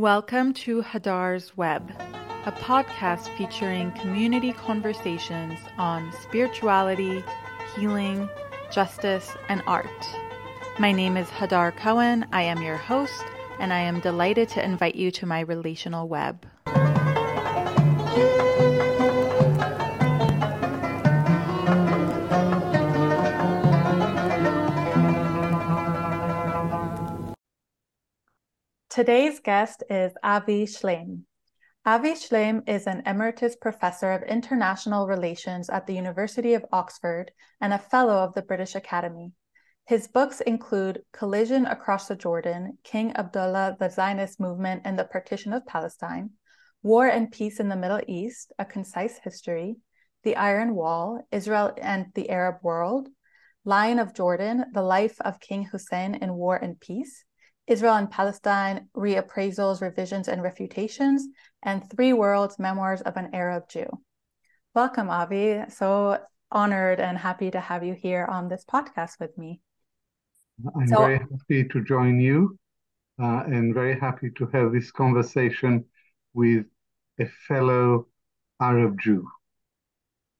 Welcome to Hadar's Web, a podcast featuring community conversations on spirituality, healing, justice, and art. My name is Hadar Cohen. I am your host, and I am delighted to invite you to my relational web. Today's guest is Avi Shlaim. Avi Shlaim is an emeritus professor of international relations at the University of Oxford and a fellow of the British Academy. His books include Collusion Across the Jordan, King Abdullah, the Zionist Movement, and the Partition of Palestine, War and Peace in the Middle East, A Concise History, The Iron Wall, Israel and the Arab World, Lion of Jordan, The Life of King Hussein in War and Peace, Israel and Palestine Reappraisals, Revisions, and Refutations, and Three Worlds Memoirs of an Arab Jew. Welcome, Avi. So honored and happy to have you here on this podcast with me. I'm so, very happy to join you uh, and very happy to have this conversation with a fellow Arab Jew.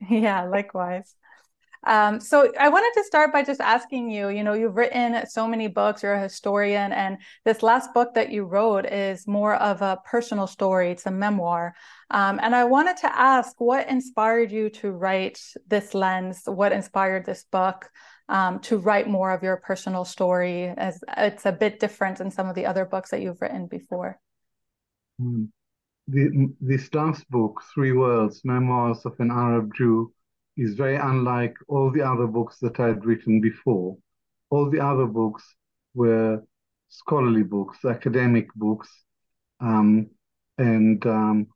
Yeah, likewise. Um, so I wanted to start by just asking you, you know, you've written so many books, you're a historian, and this last book that you wrote is more of a personal story, it's a memoir. Um, and I wanted to ask what inspired you to write this lens? What inspired this book um, to write more of your personal story as it's a bit different than some of the other books that you've written before? Mm. The, this last book, Three Worlds Memoirs of an Arab Jew, is very unlike all the other books that I'd written before. All the other books were scholarly books, academic books, um, and um,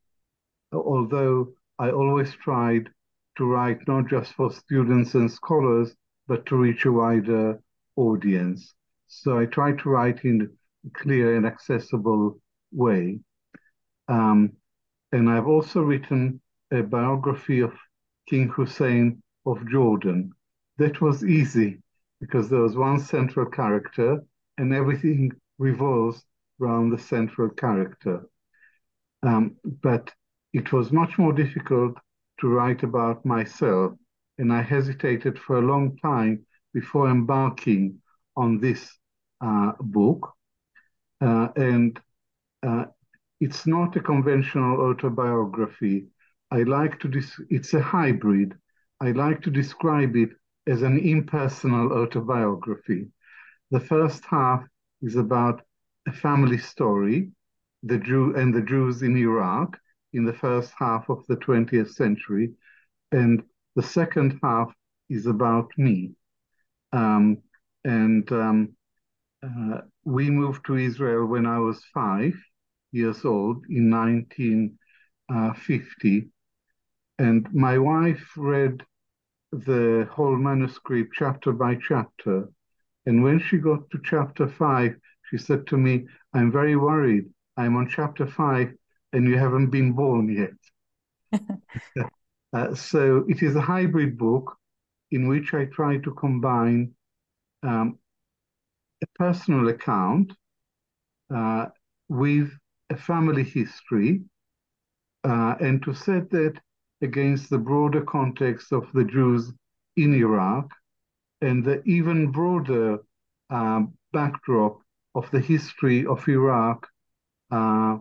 although I always tried to write not just for students and scholars, but to reach a wider audience. So I tried to write in a clear and accessible way. Um, and I've also written a biography of King Hussein of Jordan. That was easy because there was one central character and everything revolves around the central character. Um, but it was much more difficult to write about myself, and I hesitated for a long time before embarking on this uh, book. Uh, and uh, it's not a conventional autobiography I like to, it's a hybrid. I like to describe it as an impersonal autobiography. The first half is about a family story, the Jew and the Jews in Iraq in the first half of the 20th century, and the second half is about me. Um, and um, uh, we moved to Israel when I was five years old in 1950 and my wife read the whole manuscript chapter by chapter. And when she got to chapter five, she said to me, I'm very worried. I'm on chapter five and you haven't been born yet. uh, so it is a hybrid book in which I try to combine um, a personal account uh, with a family history uh, and to set that against the broader context of the Jews in Iraq and the even broader uh, backdrop of the history of Iraq uh,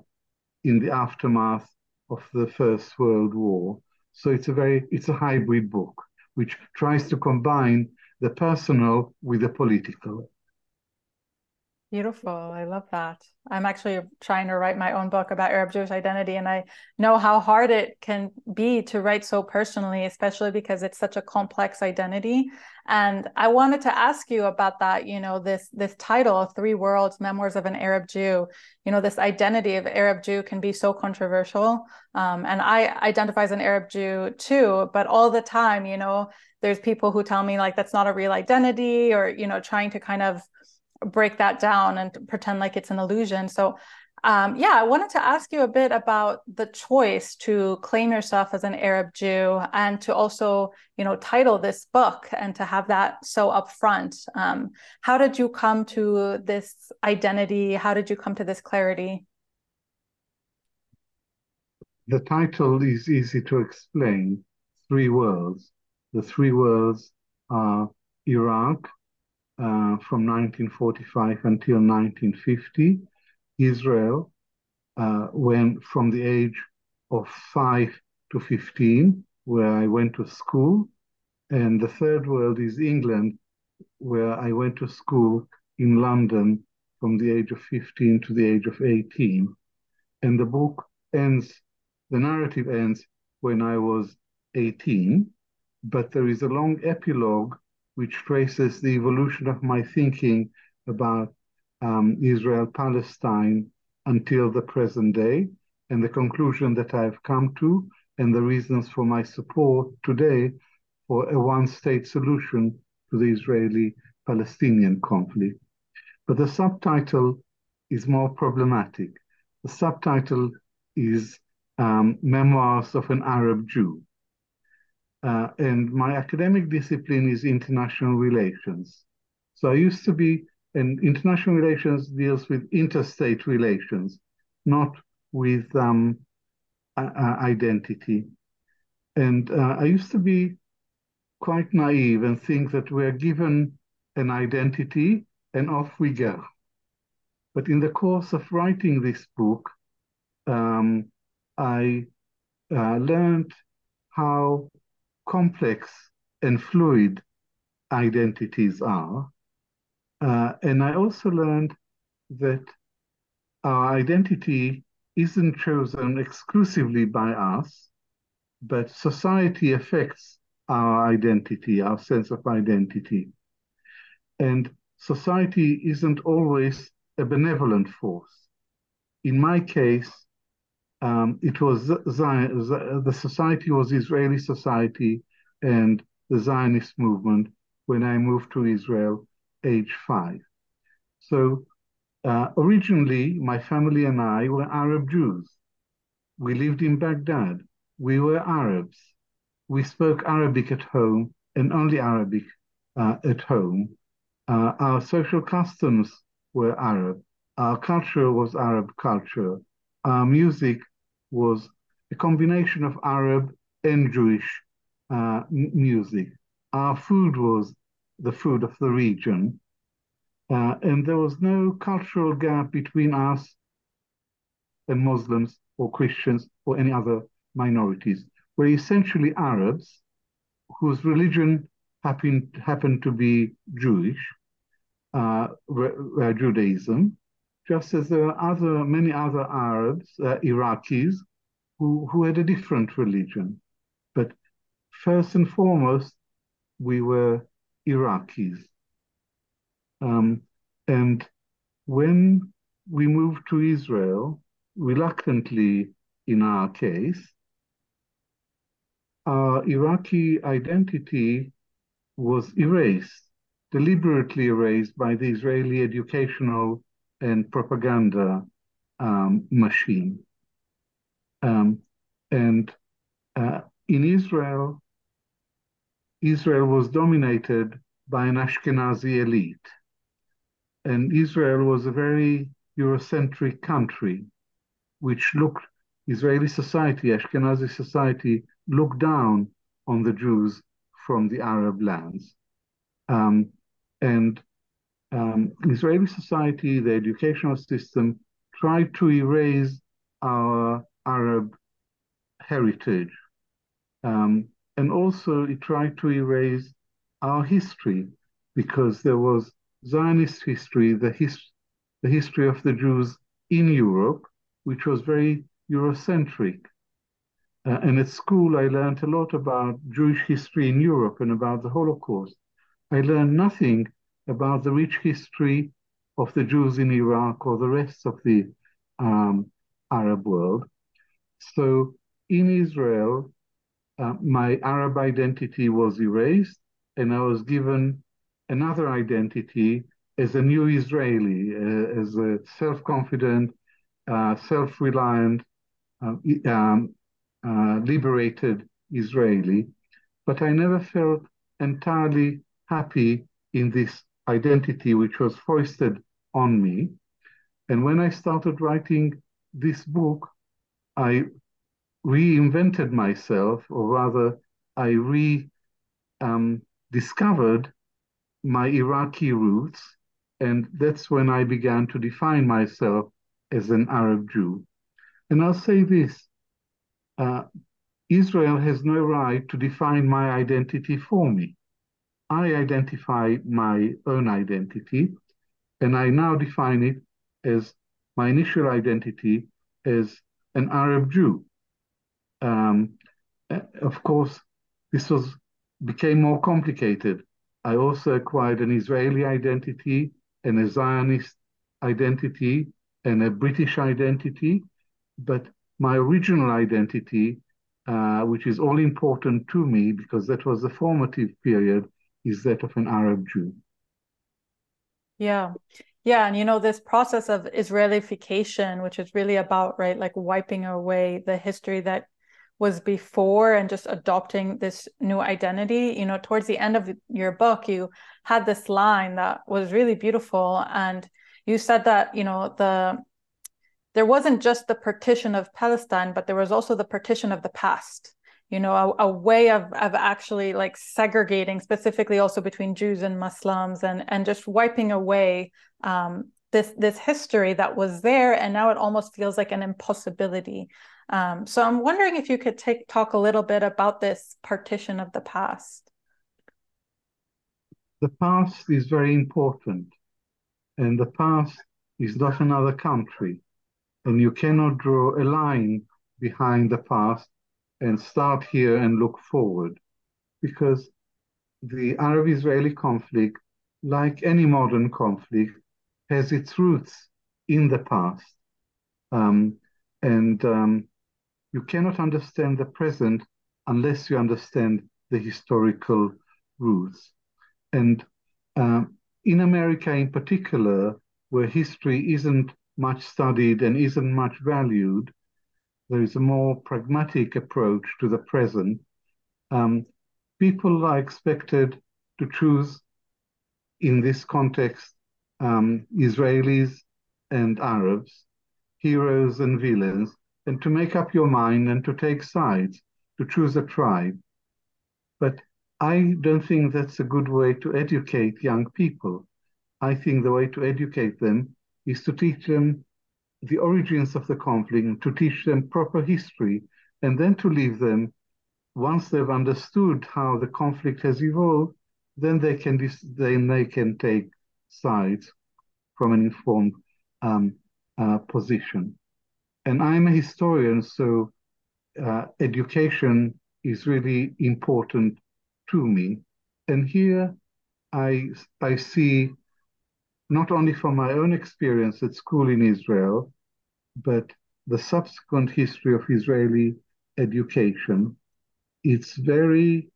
in the aftermath of the First World War. So it's a very it's a hybrid book which tries to combine the personal with the political. Beautiful. I love that. I'm actually trying to write my own book about Arab Jewish identity, and I know how hard it can be to write so personally, especially because it's such a complex identity. And I wanted to ask you about that. You know, this this title, Three Worlds: Memoirs of an Arab Jew. You know, this identity of Arab Jew can be so controversial. Um, and I identify as an Arab Jew too, but all the time, you know, there's people who tell me like that's not a real identity, or you know, trying to kind of break that down and pretend like it's an illusion. So, um, yeah, I wanted to ask you a bit about the choice to claim yourself as an Arab Jew and to also, you know, title this book and to have that so upfront. Um, how did you come to this identity? How did you come to this clarity? the title is easy to explain. Three worlds. The three worlds are Iraq uh, from 1945 until 1950, Israel uh, when from the age of five to 15, where I went to school, and the third world is England, where I went to school in London from the age of 15 to the age of 18. And the book ends, the narrative ends when I was 18, but there is a long epilogue which traces the evolution of my thinking about um, Israel Palestine until the present day, and the conclusion that I've come to, and the reasons for my support today for a one state solution to the Israeli Palestinian conflict. But the subtitle is more problematic. The subtitle is um, Memoirs of an Arab Jew. Uh, and my academic discipline is international relations. So I used to be, and international relations deals with interstate relations, not with um, identity. And uh, I used to be quite naive and think that we're given an identity and off we go. But in the course of writing this book, um, I uh, learned how complex and fluid identities are. Uh, and I also learned that our identity isn't chosen exclusively by us, but society affects our identity, our sense of identity. And society isn't always a benevolent force. In my case, um, it was Zion, the society was Israeli society and the Zionist movement when I moved to Israel, age five. So uh, originally, my family and I were Arab Jews. We lived in Baghdad. We were Arabs. We spoke Arabic at home and only Arabic uh, at home. Uh, our social customs were Arab. Our culture was Arab culture. Our music was a combination of Arab and Jewish uh, music. Our food was the food of the region, uh, and there was no cultural gap between us and Muslims or Christians or any other minorities. We're essentially Arabs whose religion happened, happened to be Jewish, uh, Judaism, just as there are other many other Arabs, uh, Iraqis, who, who had a different religion. But first and foremost, we were Iraqis. Um, and when we moved to Israel, reluctantly in our case, our Iraqi identity was erased, deliberately erased by the Israeli educational and propaganda um, machine. Um, and uh, in Israel, Israel was dominated by an Ashkenazi elite. And Israel was a very Eurocentric country, which looked, Israeli society, Ashkenazi society, looked down on the Jews from the Arab lands. Um, and um, Israeli society, the educational system, tried to erase our Arab heritage. Um, and also it tried to erase our history because there was Zionist history, the, his, the history of the Jews in Europe, which was very Eurocentric. Uh, and at school, I learned a lot about Jewish history in Europe and about the Holocaust. I learned nothing about the rich history of the Jews in Iraq or the rest of the um, Arab world. So in Israel, uh, my Arab identity was erased, and I was given another identity as a new Israeli, uh, as a self confident, uh, self reliant, uh, um, uh, liberated Israeli. But I never felt entirely happy in this identity which was foisted on me. And when I started writing this book, I reinvented myself, or rather, I re um, discovered my Iraqi roots, and that's when I began to define myself as an Arab Jew. And I'll say this uh, Israel has no right to define my identity for me. I identify my own identity, and I now define it as my initial identity as an Arab Jew. Um, of course, this was became more complicated. I also acquired an Israeli identity, and a Zionist identity, and a British identity, but my original identity, uh, which is all important to me because that was the formative period, is that of an Arab Jew. Yeah. Yeah. And you know, this process of Israelification, which is really about, right, like wiping away the history that was before and just adopting this new identity. You know, towards the end of your book, you had this line that was really beautiful. And you said that, you know, the there wasn't just the partition of Palestine, but there was also the partition of the past. You know, a, a way of of actually like segregating, specifically also between Jews and Muslims, and and just wiping away um, this this history that was there, and now it almost feels like an impossibility. Um, so I'm wondering if you could take talk a little bit about this partition of the past. The past is very important, and the past is not another country and you cannot draw a line behind the past and start here and look forward because the Arab Israeli conflict, like any modern conflict, has its roots in the past. Um, and um, you cannot understand the present unless you understand the historical roots. And uh, in America, in particular, where history isn't much studied and isn't much valued. There is a more pragmatic approach to the present. Um, people are expected to choose, in this context, um, Israelis and Arabs, heroes and villains, and to make up your mind and to take sides, to choose a tribe. But I don't think that's a good way to educate young people. I think the way to educate them is to teach them the origins of the conflict, to teach them proper history, and then to leave them, once they've understood how the conflict has evolved, then they can then they can take sides from an informed um, uh, position. And I'm a historian, so uh, education is really important to me. And here I I see not only from my own experience at school in Israel, but the subsequent history of Israeli education. It's very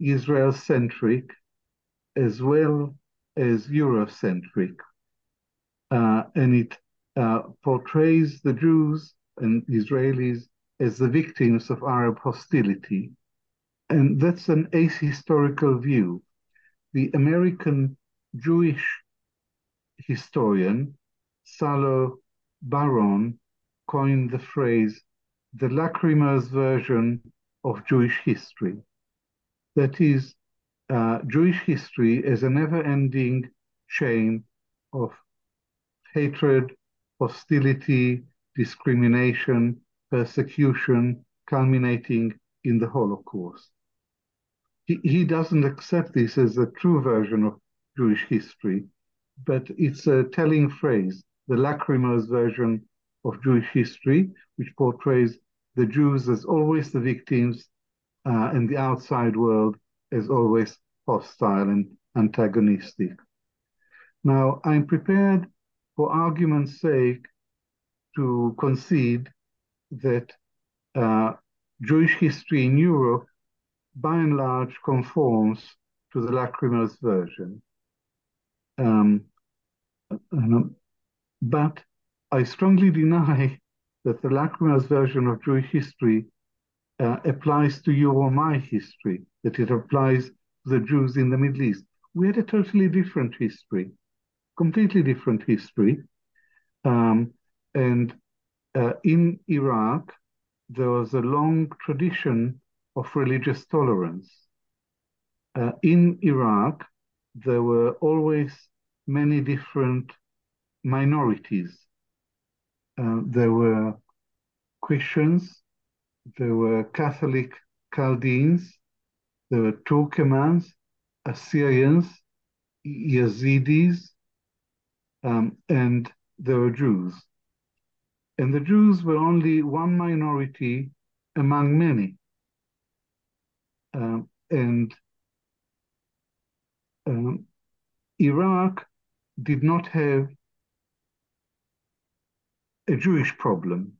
Israel centric as well as Eurocentric. Uh, and it uh, portrays the Jews and Israelis as the victims of Arab hostility. And that's an ahistorical view. The American Jewish historian Salo Baron coined the phrase the lachrymose version of Jewish history. That is, uh, Jewish history is a never ending chain of hatred, hostility, discrimination, persecution, culminating in the Holocaust. He, he doesn't accept this as a true version of Jewish history, but it's a telling phrase, the lachrymose version of Jewish history, which portrays the Jews as always the victims uh, and the outside world as always hostile and antagonistic. Now, I'm prepared, for argument's sake, to concede that uh, Jewish history in Europe, by and large, conforms to the lachrymose version. Um, but I strongly deny that the lachrymose version of Jewish history uh, applies to you or my history, that it applies to the Jews in the Middle East. We had a totally different history, completely different history. Um, and uh, in Iraq, there was a long tradition of religious tolerance. Uh, in Iraq, there were always many different minorities. Uh, there were Christians, there were Catholic Chaldeans, there were Turkomans, Assyrians, Yazidis, um, and there were Jews. And the Jews were only one minority among many. Um, and um, Iraq did not have a Jewish problem.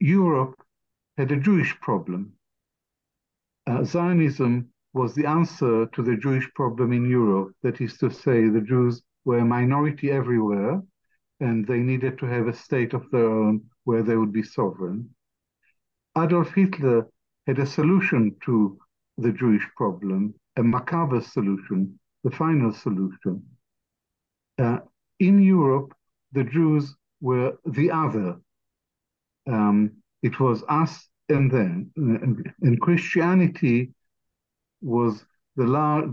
Europe had a Jewish problem. Uh, Zionism was the answer to the Jewish problem in Europe. That is to say, the Jews were a minority everywhere, and they needed to have a state of their own where they would be sovereign. Adolf Hitler had a solution to the Jewish problem, a macabre solution, the final solution. Uh, in Europe, the Jews were the other. Um, it was us and them. And, Christianity was the,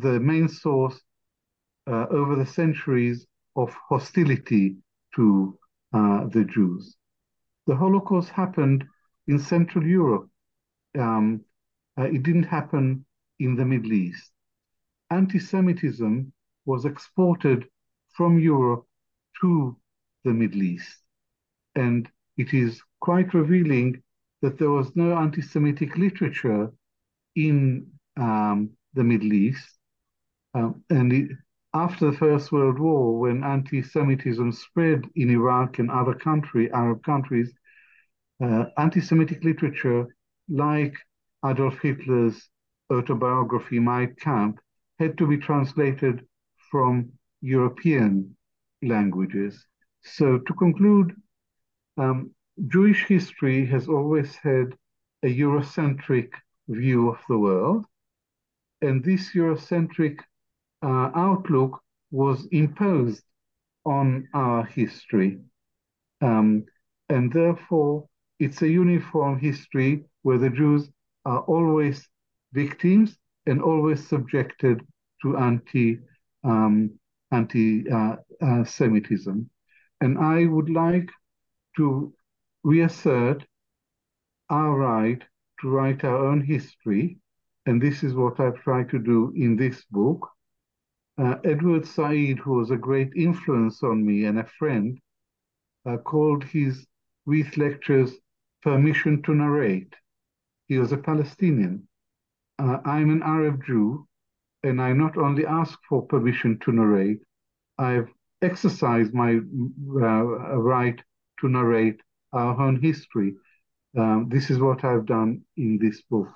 the main source uh, over the centuries of hostility to uh, the Jews. The Holocaust happened in Central Europe. Um, uh, it didn't happen in the Middle East. Anti Semitism was exported from Europe to the Middle East. And it is quite revealing that there was no anti Semitic literature in um, the Middle East. Um, and it, after the First World War, when anti Semitism spread in Iraq and other country, Arab countries, uh, anti Semitic literature like Adolf Hitler's autobiography, Mein Kampf, had to be translated from European languages. So, to conclude, um, Jewish history has always had a Eurocentric view of the world, and this Eurocentric uh, outlook was imposed on our history. Um, and therefore, it's a uniform history where the Jews are always victims and always subjected to anti um, anti uh, uh. And I would like to reassert our right to write our own history, and this is what I've tried to do in this book. Uh, Edward Said, who was a great influence on me and a friend, uh, called his Reith lectures Permission to Narrate. He was a Palestinian. Uh, I'm an Arab Jew, and I not only ask for permission to narrate, I've exercised my uh, right to narrate our own history. Um, this is what I've done in this book.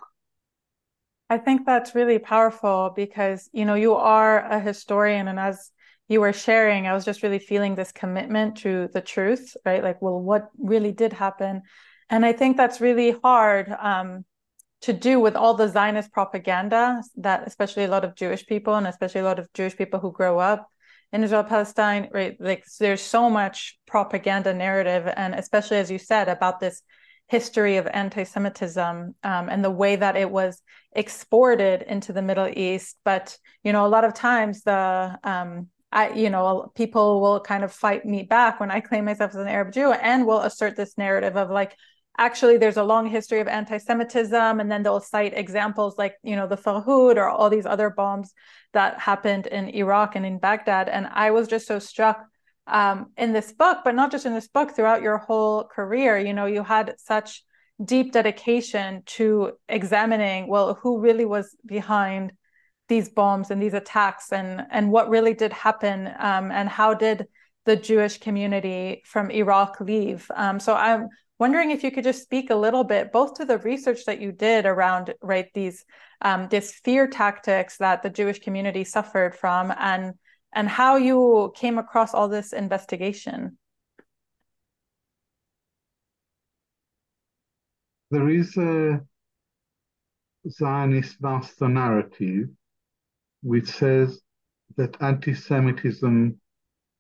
I think that's really powerful because you know you are a historian, and as you were sharing, I was just really feeling this commitment to the truth, right? Like, well, what really did happen, and I think that's really hard um, to do with all the Zionist propaganda that, especially a lot of Jewish people, and especially a lot of Jewish people who grow up in Israel Palestine, right? Like, there's so much propaganda narrative, and especially as you said about this history of anti-Semitism um, and the way that it was exported into the Middle East. But you know, a lot of times the um, I, you know, people will kind of fight me back when I claim myself as an Arab Jew, and will assert this narrative of like, actually, there's a long history of anti-Semitism, and then they'll cite examples like, you know, the Farhud or all these other bombs that happened in Iraq and in Baghdad. And I was just so struck um, in this book, but not just in this book, throughout your whole career, you know, you had such deep dedication to examining, well, who really was behind these bombs and these attacks and, and what really did happen um, and how did the Jewish community from Iraq leave. Um, so I'm wondering if you could just speak a little bit both to the research that you did around right these um, fear tactics that the Jewish community suffered from and and how you came across all this investigation. There is a Zionist master narrative which says that anti Semitism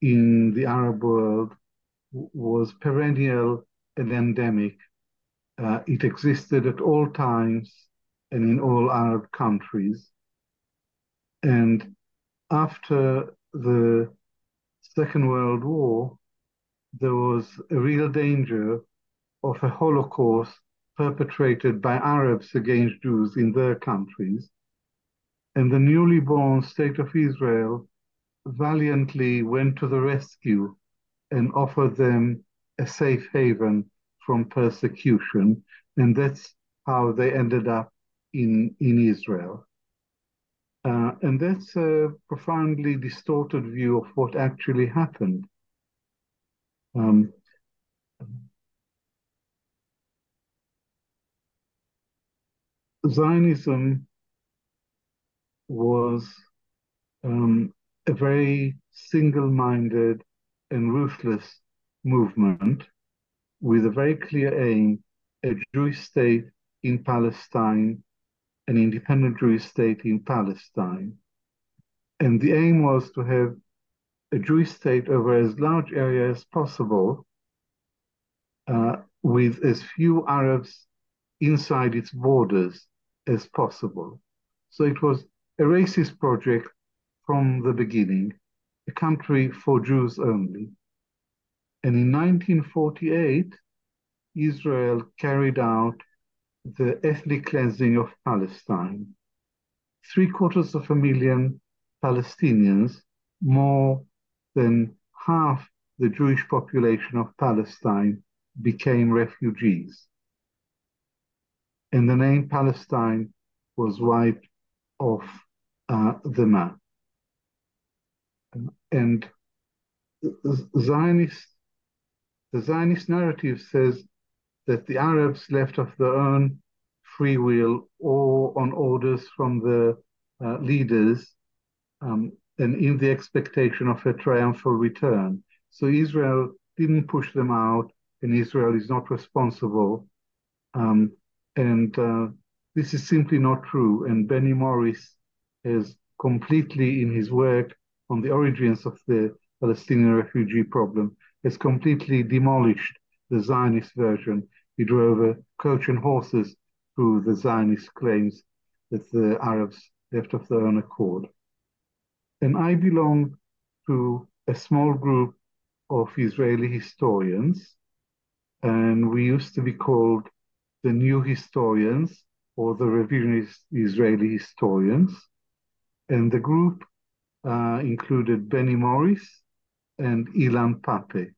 in the Arab world was perennial and endemic, Uh, it existed at all times and in all Arab countries. And after the Second World War, there was a real danger of a Holocaust perpetrated by Arabs against Jews in their countries. And the newly born state of Israel valiantly went to the rescue and offered them a safe haven from persecution. And that's how they ended up in, in Israel. Uh, and that's a profoundly distorted view of what actually happened. Um, Zionism was um, a very single-minded and ruthless movement with a very clear aim, a Jewish state in Palestine, an independent Jewish state in Palestine. And the aim was to have a Jewish state over as large area as possible uh, with as few Arabs inside its borders as possible. So it was a racist project from the beginning, a country for Jews only. And in 1948, Israel carried out the ethnic cleansing of Palestine. Three quarters of a million Palestinians, more than half the Jewish population of Palestine, became refugees. And the name Palestine was wiped off uh, the map. And Zionist, the Zionist narrative says that the Arabs left of their own free will or on orders from the uh, leaders um, and in the expectation of a triumphal return. So Israel didn't push them out, and Israel is not responsible. Um, and uh, this is simply not true. And Benny Morris has completely, in his work on the origins of the Palestinian refugee problem, has completely demolished the Zionist version. He drove a coach and horses through the Zionist claims that the Arabs left of their own accord. And I belong to a small group of Israeli historians, and we used to be called the New Historians or the Revisionist Israeli Historians. And the group uh, included Benny Morris and Ilan Pappé.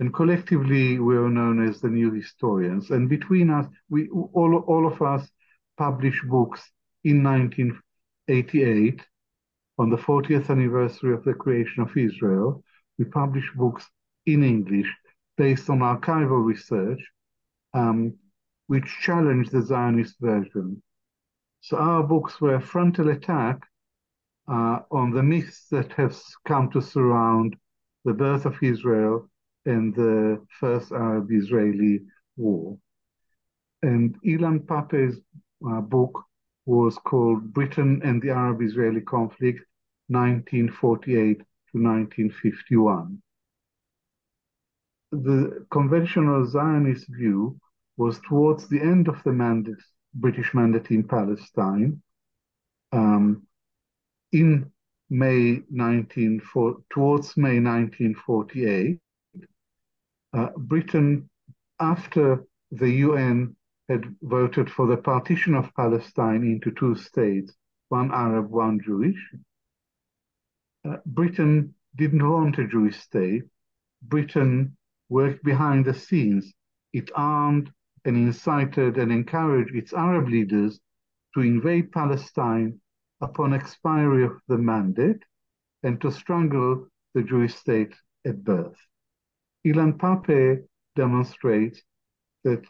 And collectively, we are known as the New Historians. And between us, we all, all of us published books in 1988 on the 40th anniversary of the creation of Israel, we published books in English based on archival research, um, which challenged the Zionist version. So our books were a frontal attack uh, on the myths that have come to surround the birth of Israel and the first Arab-Israeli war. And Ilan Pappé's uh, book was called Britain and the Arab-Israeli Conflict, 1948 to 1951. The conventional Zionist view was towards the end of the mandate, British mandate in Palestine. Um, in May 19, towards May 1948, uh, Britain, after the UN had voted for the partition of Palestine into two states, one Arab, one Jewish, uh, Britain didn't want a Jewish state. Britain worked behind the scenes. It armed and incited and encouraged its Arab leaders to invade Palestine upon expiry of the mandate and to strangle the Jewish state at birth. Ilan Pappé demonstrates that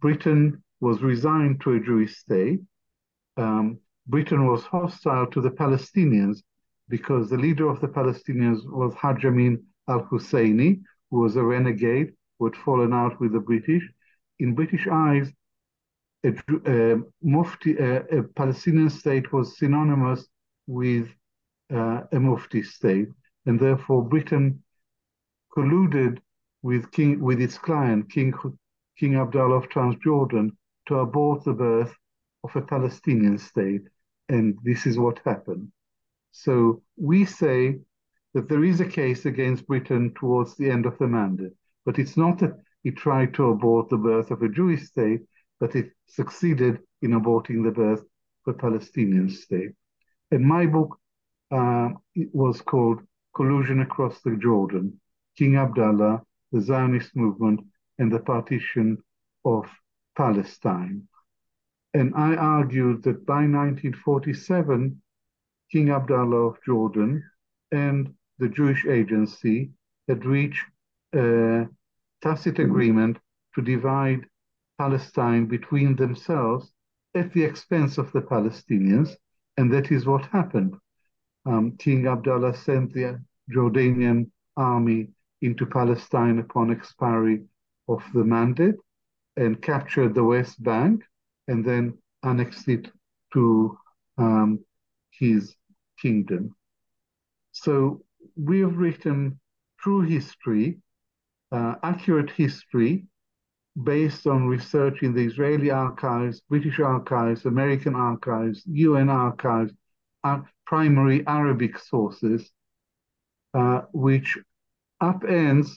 Britain was resigned to a Jewish state. Um, Britain was hostile to the Palestinians because the leader of the Palestinians was Haj Amin al-Husseini, who was a renegade who had fallen out with the British. In British eyes, a, a, mufti, a, a Palestinian state was synonymous with uh, a mufti state, and therefore Britain colluded with King with its client King King Abdullah of Transjordan, to abort the birth of a Palestinian state. And this is what happened. So we say that there is a case against Britain towards the end of the mandate, but it's not that he tried to abort the birth of a Jewish state, but it succeeded in aborting the birth of a Palestinian state. And my book uh, was called Collusion Across the Jordan, King Abdullah, the Zionist movement, and the partition of Palestine. And I argued that by 1947, King Abdullah of Jordan and the Jewish Agency had reached a tacit agreement to divide Palestine between themselves at the expense of the Palestinians, and that is what happened. Um, King Abdullah sent the Jordanian army into Palestine upon expiry of the mandate and captured the West Bank and then annexed it to um, his kingdom. So we have written true history, uh, accurate history, based on research in the Israeli archives, British archives, American archives, UN archives, uh, primary Arabic sources, uh, which upends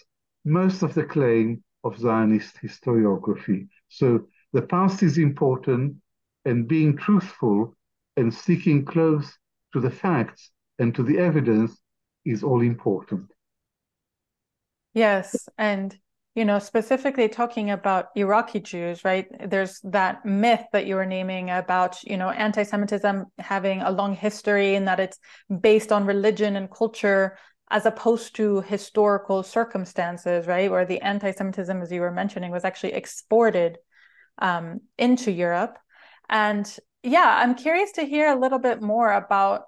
most of the claim of Zionist historiography. So the past is important, and being truthful and sticking close to the facts and to the evidence is all important. Yes, and you know, specifically talking about Iraqi Jews, right? There's that myth that you were naming about, you know, anti-Semitism having a long history and that it's based on religion and culture as opposed to historical circumstances, right? Where the anti-Semitism, as you were mentioning, was actually exported um, into Europe. And yeah, I'm curious to hear a little bit more about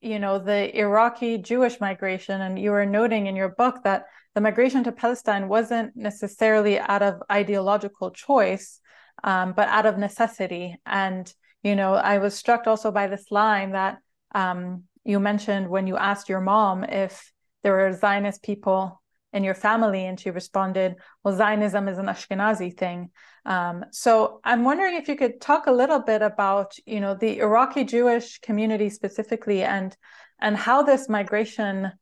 you know the Iraqi Jewish migration, and you were noting in your book that the migration to Palestine wasn't necessarily out of ideological choice, um, but out of necessity. And you know, I was struck also by this line that um, you mentioned when you asked your mom if there were Zionist people in your family, and she responded, "Well, Zionism is an Ashkenazi thing." Um, so I'm wondering if you could talk a little bit about, you know, the Iraqi Jewish community specifically, and and how this migration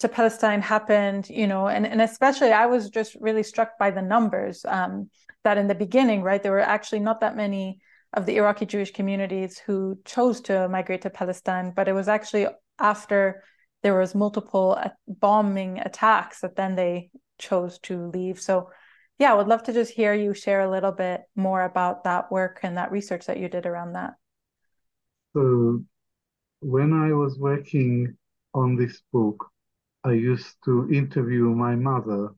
to Palestine happened, you know, and, and especially I was just really struck by the numbers um, that in the beginning, right, there were actually not that many of the Iraqi Jewish communities who chose to migrate to Palestine, but it was actually after there was multiple bombing attacks that then they chose to leave. So yeah, I would love to just hear you share a little bit more about that work and that research that you did around that. So, when I was working on this book, I used to interview my mother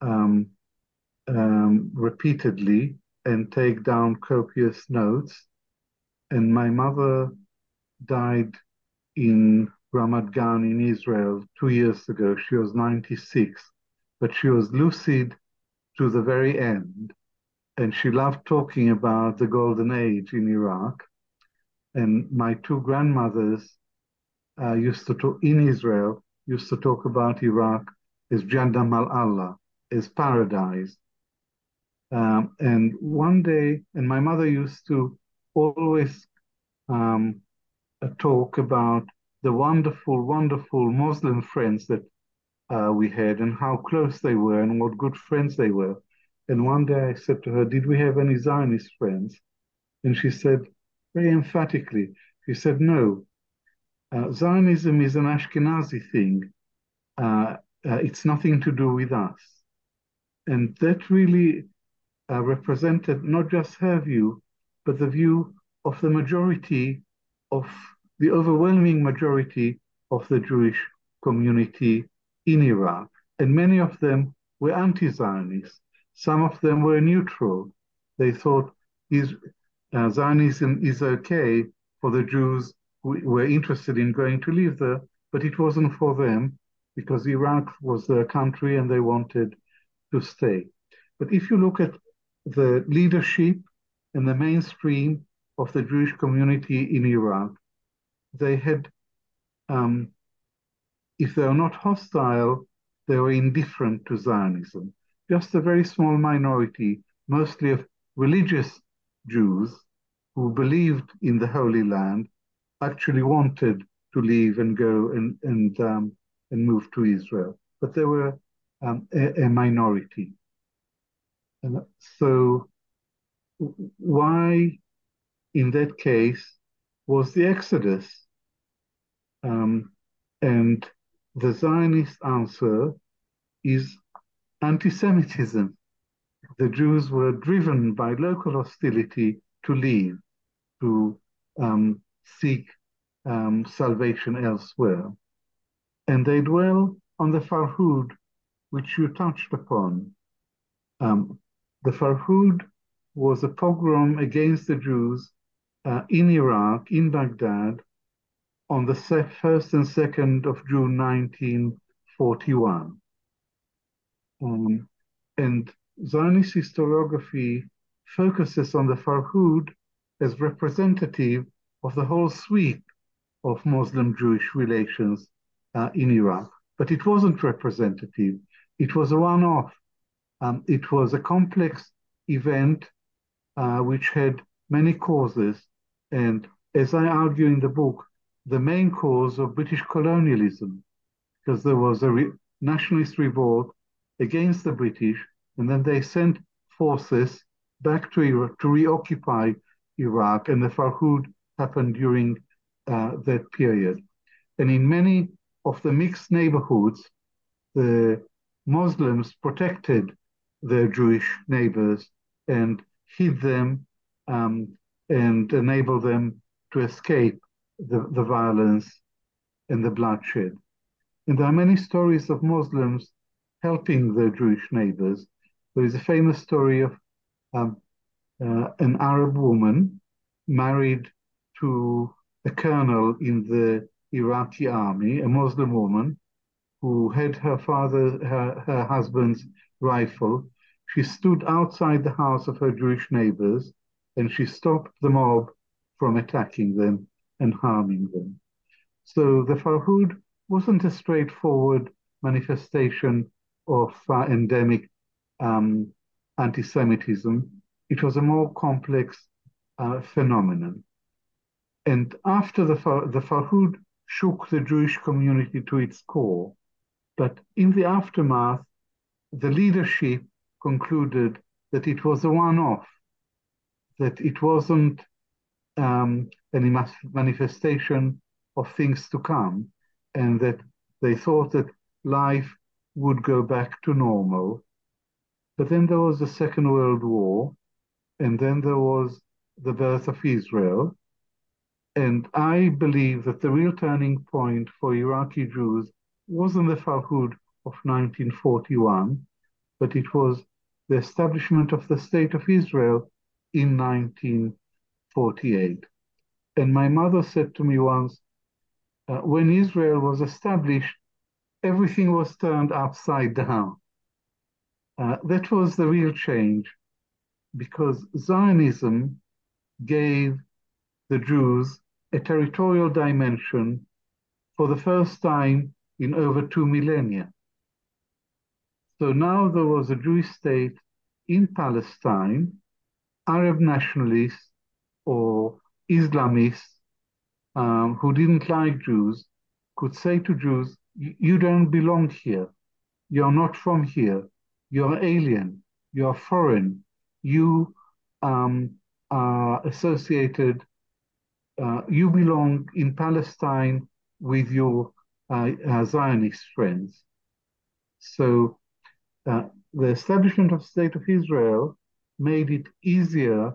um, um, repeatedly and take down copious notes. And my mother died in Ramat Gan in Israel two years ago. She was 96, but she was lucid to the very end. And she loved talking about the golden age in Iraq. And my two grandmothers uh, used to talk in Israel, used to talk about Iraq is Jannah Ma'Allah, as paradise. Um, and one day, and my mother used to always um, uh, talk about the wonderful, wonderful Muslim friends that uh, we had and how close they were and what good friends they were. And one day I said to her, Did we have any Zionist friends? And she said, very emphatically, she said, No. Uh, Zionism is an Ashkenazi thing. Uh, uh it's nothing to do with us. And that really uh, represented not just her view, but the view of the majority of the overwhelming majority of the Jewish community in Iraq, and many of them were anti-Zionist. Some of them were neutral. They thought is, uh, Zionism is okay for the Jews were interested in going to live there, but it wasn't for them because Iraq was their country and they wanted to stay. But if you look at the leadership and the mainstream of the Jewish community in Iraq, they had um, if they are not hostile, they were indifferent to Zionism. Just a very small minority mostly of religious Jews who believed in the Holy Land, actually wanted to leave and go and and um, and move to Israel, but they were um, a, a, minority. And so, why, in that case, was the Exodus? Um, and the Zionist answer is anti-Semitism. The Jews were driven by local hostility to leave, to um, seek um, salvation elsewhere. And they dwell on the Farhud, which you touched upon. Um, the Farhud was a pogrom against the Jews uh, in Iraq, in Baghdad, on the 1st and 2nd of June 1941. Um, and Zionist historiography focuses on the Farhud as representative of the whole sweep of Muslim-Jewish relations uh, in Iraq. But it wasn't representative. It was a one-off. Um, it was a complex event uh, which had many causes. And as I argue in the book, the main cause of British colonialism, because there was a re nationalist revolt against the British, and then they sent forces back to Iraq to reoccupy Iraq, and the Farhud happened during uh, that period. And in many of the mixed neighborhoods, the Muslims protected their Jewish neighbors and hid them um, and enabled them to escape the, the violence and the bloodshed. And there are many stories of Muslims helping their Jewish neighbors. There is a famous story of um, uh, an Arab woman married to a colonel in the Iraqi army, a Muslim woman who had her father, her, her husband's rifle. She stood outside the house of her Jewish neighbors and she stopped the mob from attacking them and harming them. So the Farhud wasn't a straightforward manifestation of uh, endemic um, anti Semitism, it was a more complex uh, phenomenon. And after the, the Farhud shook the Jewish community to its core, but in the aftermath, the leadership concluded that it was a one off, that it wasn't um, any manifestation of things to come, and that they thought that life would go back to normal. But then there was the Second World War, and then there was the birth of Israel. And I believe that the real turning point for Iraqi Jews wasn't the Farhud of 1941, but it was the establishment of the State of Israel in 1948. And my mother said to me once, uh, when Israel was established, everything was turned upside down. Uh, that was the real change because Zionism gave the Jews a territorial dimension for the first time in over two millennia. So now there was a Jewish state in Palestine, Arab nationalists or Islamists um, who didn't like Jews could say to Jews, you don't belong here. You're not from here. You're alien. You're foreign. You um, are associated, uh, you belong in Palestine with your uh, uh, Zionist friends. So uh, the establishment of the State of Israel made it easier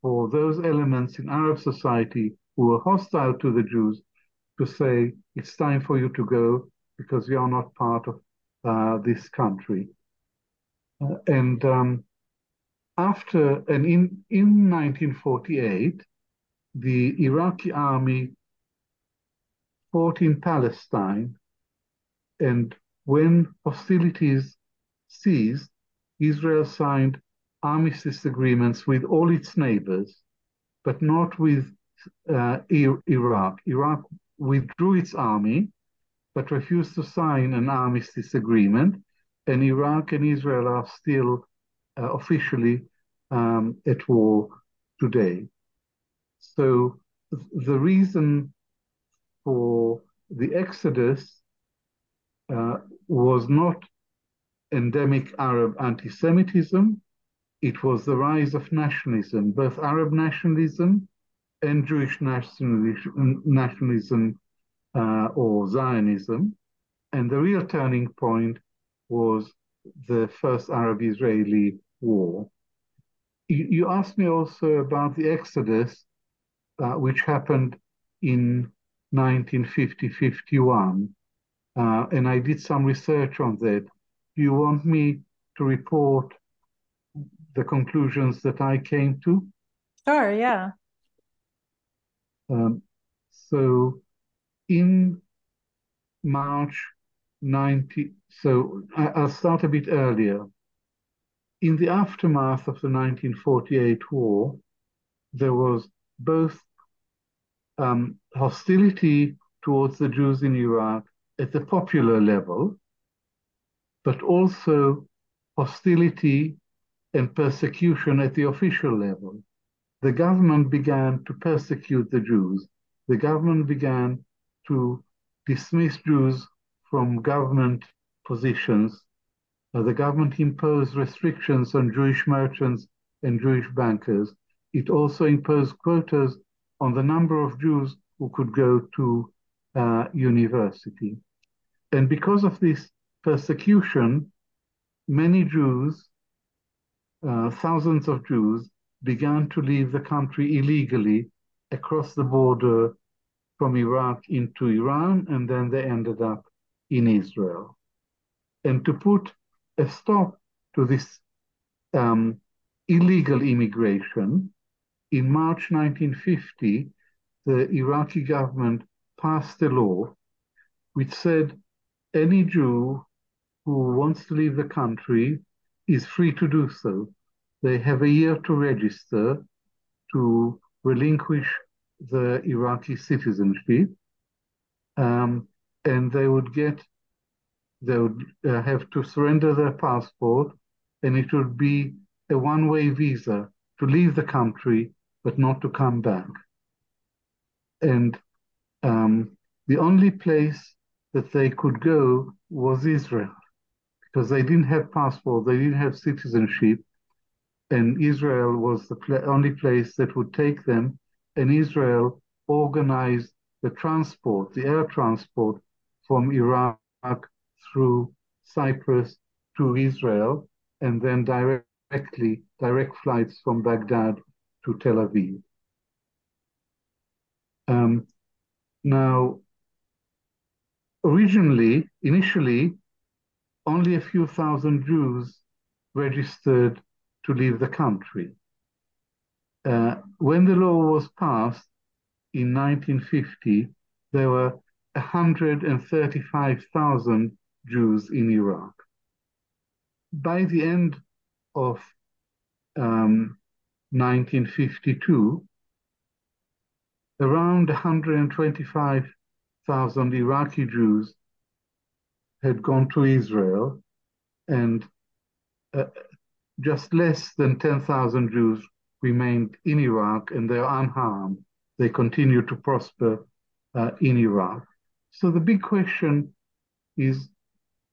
for those elements in Arab society who were hostile to the Jews to say, it's time for you to go because you are not part of uh, this country. Uh, and um, after, and in, in 1948, the Iraqi army fought in Palestine, and when hostilities ceased, Israel signed armistice agreements with all its neighbors, but not with uh, Iraq. Iraq withdrew its army, but refused to sign an armistice agreement, and Iraq and Israel are still uh, officially um, at war today. So the reason for the exodus uh, was not endemic Arab anti-Semitism, it was the rise of nationalism, both Arab nationalism and Jewish nationalism, nationalism uh, or Zionism. And the real turning point was the first Arab-Israeli war. You, you, asked me also about the Exodus, uh, which happened in 1950-51, uh, and I did some research on that. Do you want me to report the conclusions that I came to? Sure, yeah. Um, so in March 90, so I, will start a bit earlier. In the aftermath of the 1948 war, there was both um, hostility towards the Jews in Iraq at the popular level, but also hostility and persecution at the official level. The government began to persecute the Jews. The government began to dismiss Jews from government positions. Uh, the government imposed restrictions on Jewish merchants and Jewish bankers. It also imposed quotas on the number of Jews who could go to uh, university. And because of this persecution, many Jews, uh, thousands of Jews, began to leave the country illegally across the border from Iraq into Iran, and then they ended up in Israel. And to put a stop to this um, illegal immigration, in March 1950, the Iraqi government passed a law which said any Jew who wants to leave the country is free to do so. They have a year to register to relinquish the Iraqi citizenship, um, and they would get, they would uh, have to surrender their passport, and it would be a one-way visa to leave the country but not to come back. And um, the only place that they could go was Israel because they didn't have passport, they didn't have citizenship, and Israel was the pl- only place that would take them. And Israel organized the transport, the air transport from Iraq through Cyprus to Israel, and then directly direct flights from Baghdad to Tel Aviv. Um, now, originally, initially, only a few thousand Jews registered to leave the country. Uh, when the law was passed in 1950, there were 135,000 Jews in Iraq. By the end of um, 1952, around 125,000 Iraqi Jews had gone to Israel, and uh, just less than 10,000 Jews remained in Iraq, and they're unharmed. They continue to prosper uh, in Iraq. So the big question is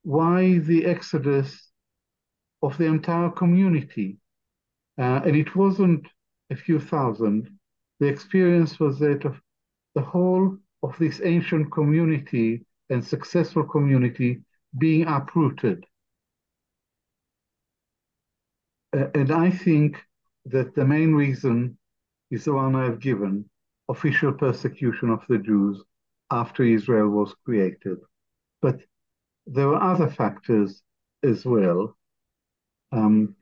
why the exodus of the entire community uh, and it wasn't a few thousand. The experience was that of the whole of this ancient community and successful community being uprooted. Uh, and I think that the main reason is the one I've given official persecution of the Jews after Israel was created. But there were other factors as well. Um,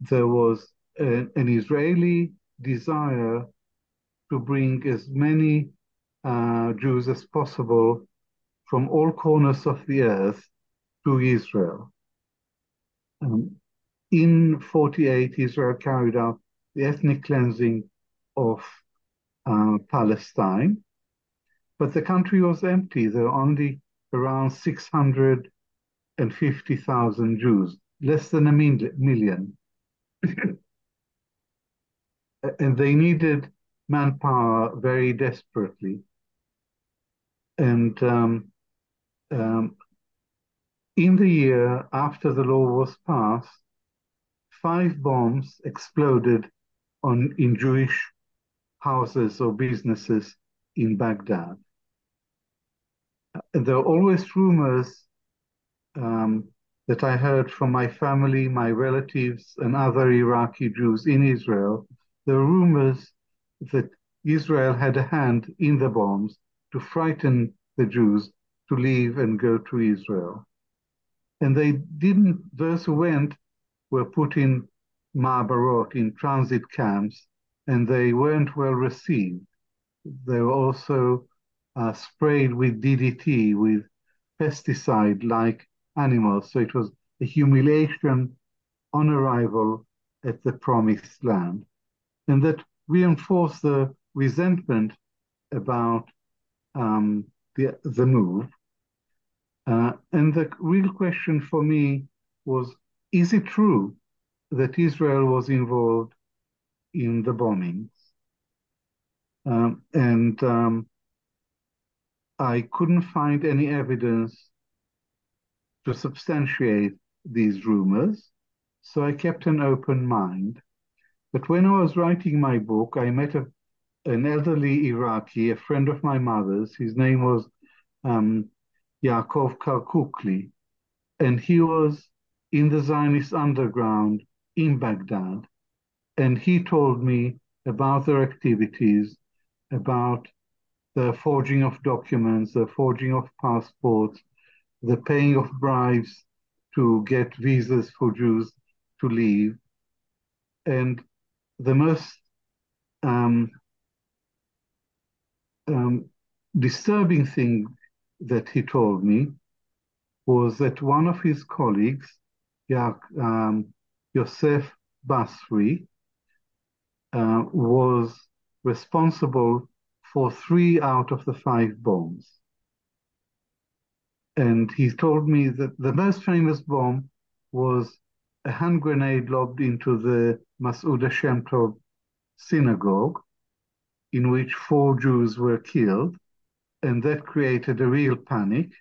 there was an, an Israeli desire to bring as many uh, Jews as possible from all corners of the earth to Israel. Um, in 48, Israel carried out the ethnic cleansing of uh, Palestine, but the country was empty. There were only around 650,000 Jews, less than a million. And they needed manpower very desperately. And um, um, in the year after the law was passed, five bombs exploded on in Jewish houses or businesses in Baghdad. There are always rumors um, that I heard from my family, my relatives, and other Iraqi Jews in Israel. Are rumors that Israel had a hand in the bombs to frighten the Jews to leave and go to Israel. And they didn't, those who went were put in Ma'abarot, in transit camps, and they weren't well received. They were also uh, sprayed with DDT, with pesticide like animals. So it was a humiliation on arrival at the promised land. And that reinforced the resentment about um, the, the move. Uh, and the real question for me was is it true that Israel was involved in the bombings? Um, and um, I couldn't find any evidence to substantiate these rumors, so I kept an open mind. But when I was writing my book, I met a, an elderly Iraqi, a friend of my mother's. His name was um, Yaakov Karkukli, and he was in the Zionist underground in Baghdad. And he told me about their activities, about the forging of documents, the forging of passports, the paying of bribes to get visas for Jews to leave. And the most um, um, disturbing thing that he told me was that one of his colleagues, um, Yosef Basri, uh, was responsible for three out of the five bombs. And he told me that the most famous bomb was a hand grenade lobbed into the Mas'ud Shem Tov synagogue, in which four Jews were killed, and that created a real panic.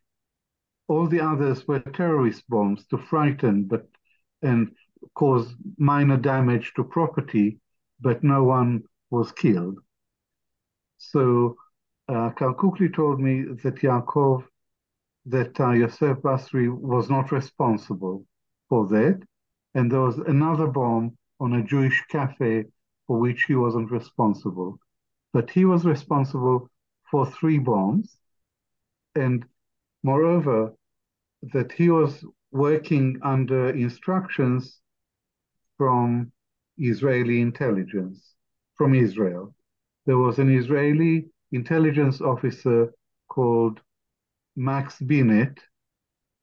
All the others were terrorist bombs to frighten but and cause minor damage to property, but no one was killed. So uh, Karkukli told me that Yaakov, that uh, Yosef Basri was not responsible for that, and there was another bomb on a Jewish cafe for which he wasn't responsible. But he was responsible for three bombs, and moreover, that he was working under instructions from Israeli intelligence, from Israel. There was an Israeli intelligence officer called Max Binet,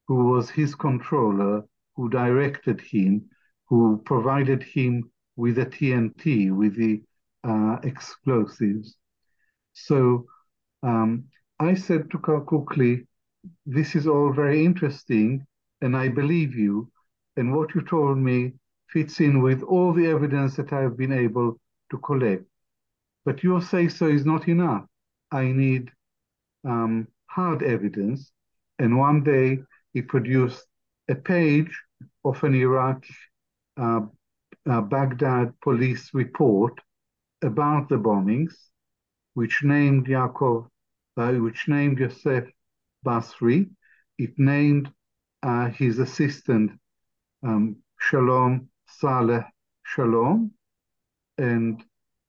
who was his controller, who directed him, who provided him with the TNT, with the uh, explosives. So um, I said to Karkukli, this is all very interesting, and I believe you. And what you told me fits in with all the evidence that I've been able to collect. But your say so is not enough. I need um, hard evidence. And one day he produced a page of an Iraq uh, uh, Baghdad police report about the bombings which named Yaakov, uh, which named Yosef Basri. It named uh, his assistant um, Shalom Saleh Shalom, and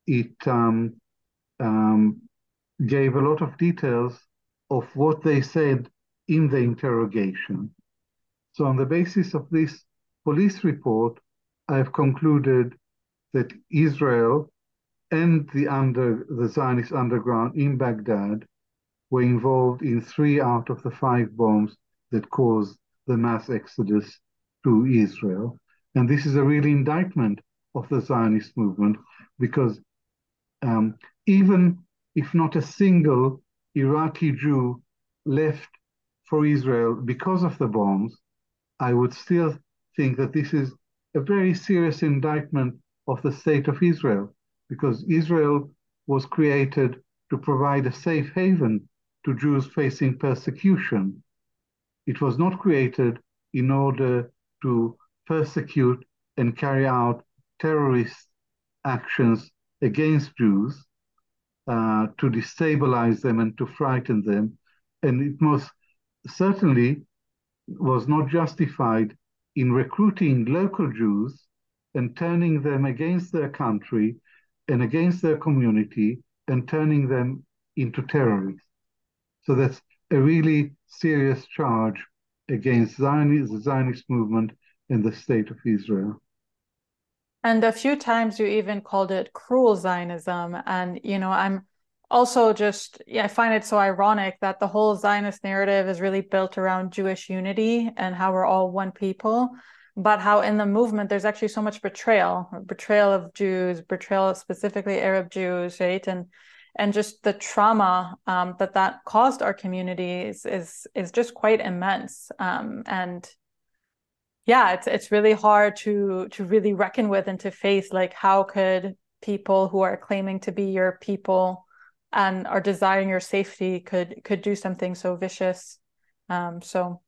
it um, um, gave a lot of details of what they said in the interrogation. So, on the basis of this police report, I've concluded that Israel and the under the Zionist underground in Baghdad were involved in three out of the five bombs that caused the mass exodus to Israel. And this is a real indictment of the Zionist movement because um, even if not a single Iraqi Jew left for Israel because of the bombs, I would still think that this is a very serious indictment of the state of Israel because Israel was created to provide a safe haven to Jews facing persecution. It was not created in order to persecute and carry out terrorist actions against Jews, uh, to destabilize them and to frighten them. And it most certainly was not justified in recruiting local Jews and turning them against their country and against their community and turning them into terrorists. So that's a really serious charge against Zionist, the Zionist movement and the state of Israel. And a few times you even called it cruel Zionism. And, you know, I'm also just, yeah, I find it so ironic that the whole Zionist narrative is really built around Jewish unity and how we're all one people, but how in the movement there's actually so much betrayal, betrayal of Jews, betrayal of specifically Arab Jews, right? And and just the trauma um, that that caused our communities is is just quite immense. Um, and yeah, it's it's really hard to to really reckon with and to face like how could people who are claiming to be your people and are desiring your safety could could do something so vicious. Um, so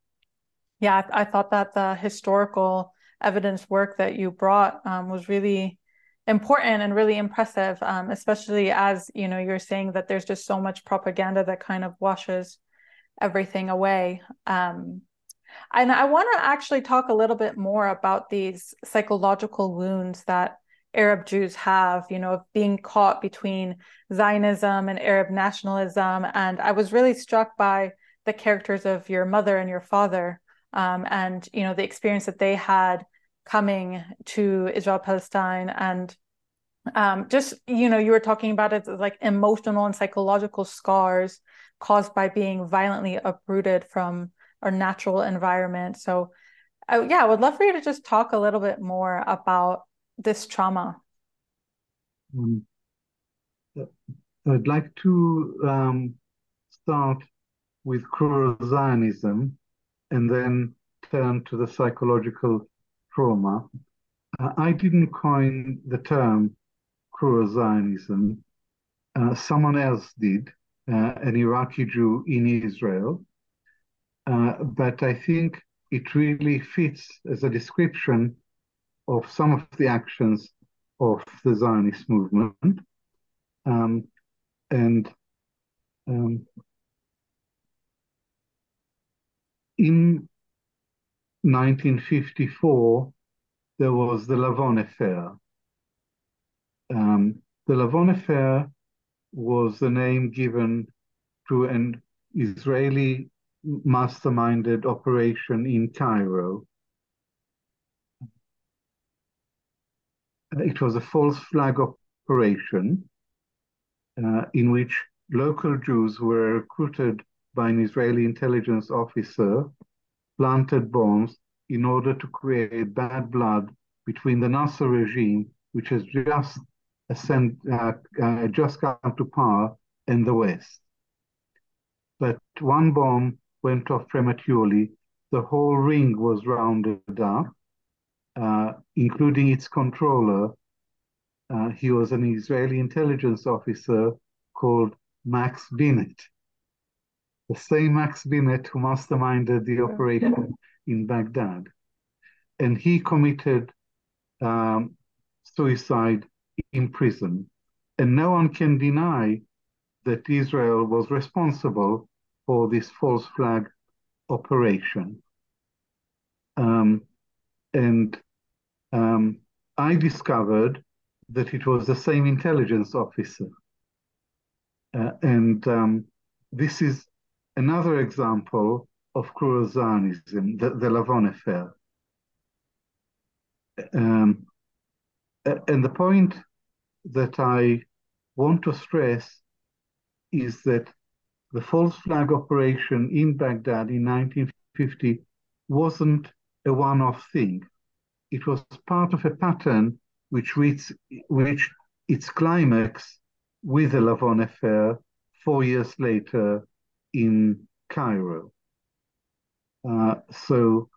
yeah, I, I, thought that the historical evidence work that you brought um, was really important and really impressive, um, especially as you know you're saying that there's just so much propaganda that kind of washes everything away. Um, and I want to actually talk a little bit more about these psychological wounds that Arab Jews have, you know, of being caught between Zionism and Arab nationalism. And I was really struck by the characters of your mother and your father, um, and you know the experience that they had coming to Israel Palestine, and um, just you know you were talking about it like emotional and psychological scars caused by being violently uprooted from our natural environment. So, uh, yeah, I would love for you to just talk a little bit more about this trauma. Um, I'd like to um, start with cruel Zionism and then turn to the psychological trauma. Uh, I didn't coin the term cruel Zionism. Uh, someone else did, uh, an Iraqi Jew in Israel. Uh, but I think it really fits as a description of some of the actions of the Zionist movement. Um, and um, in 1954, there was the Lavon affair. Um, the Lavon affair was the name given to an Israeli masterminded operation in Cairo. It was a false flag operation uh, in which local Jews were recruited by an Israeli intelligence officer, planted bombs in order to create bad blood between the Nasser regime, which has just ascend, uh, uh, just come to power, and the West. But one bomb went off prematurely. The whole ring was rounded up, including its controller. Uh, he was an Israeli intelligence officer called Max Binet, the same Max Binet who masterminded the operation in Baghdad. And he committed um, suicide in prison. And no one can deny that Israel was responsible for this false flag operation. Um, and um, I discovered that it was the same intelligence officer. Uh, and um, this is another example of cruel Zionism, the, the Lavon affair. Um, and the point that I want to stress is that the false flag operation in Baghdad in 1950 wasn't a one-off thing. It was part of a pattern which reached, which its climax with the Lavon affair four years later in Cairo. Uh, so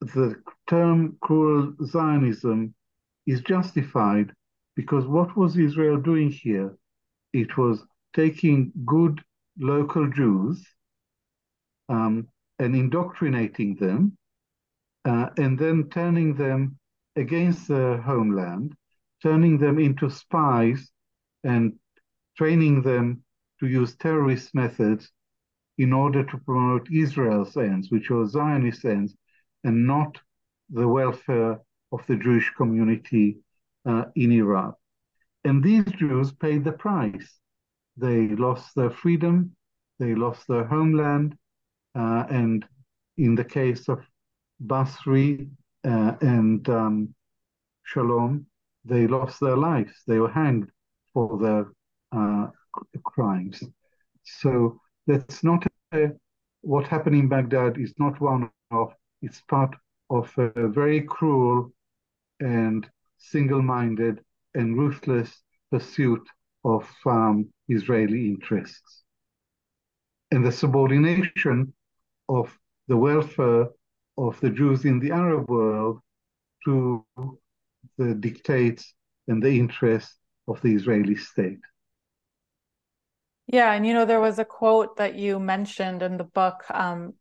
the term cruel Zionism is justified Because what was Israel doing here? It was taking good local Jews um, and indoctrinating them, uh, and then turning them against their homeland, turning them into spies and training them to use terrorist methods in order to promote Israel's ends, which were Zionist ends, and not the welfare of the Jewish community uh, in Iraq. And these Jews paid the price. They lost their freedom, they lost their homeland, uh, and in the case of Basri uh, and um, Shalom, they lost their lives. They were hanged for their uh, crimes. So that's not a, what happened in Baghdad is not one of, it's part of a very cruel and single-minded and ruthless pursuit of um, Israeli interests. And the subordination of the welfare of the Jews in the Arab world to the dictates and the interests of the Israeli state. Yeah, and you know, there was a quote that you mentioned in the book um,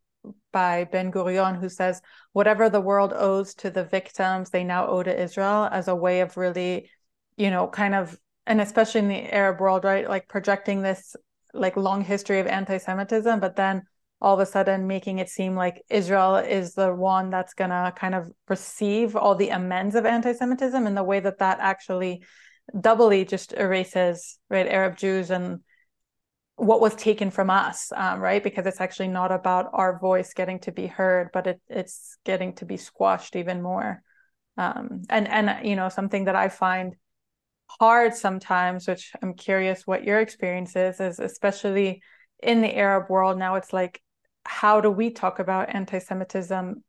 by Ben Gurion who says, Whatever the world owes to the victims, they now owe to Israel as a way of really, you know, kind of, and especially in the Arab world, right? Like projecting this like long history of anti Semitism, but then all of a sudden making it seem like Israel is the one that's going to kind of receive all the amends of anti Semitism in the way that that actually doubly just erases, right, Arab Jews and what was taken from us, um, right? Because it's actually not about our voice getting to be heard, but it, it's getting to be squashed even more. Um, and and you know something that I find hard sometimes, which I'm curious what your experience is, is especially in the Arab world now. It's like, how do we talk about anti-Semitism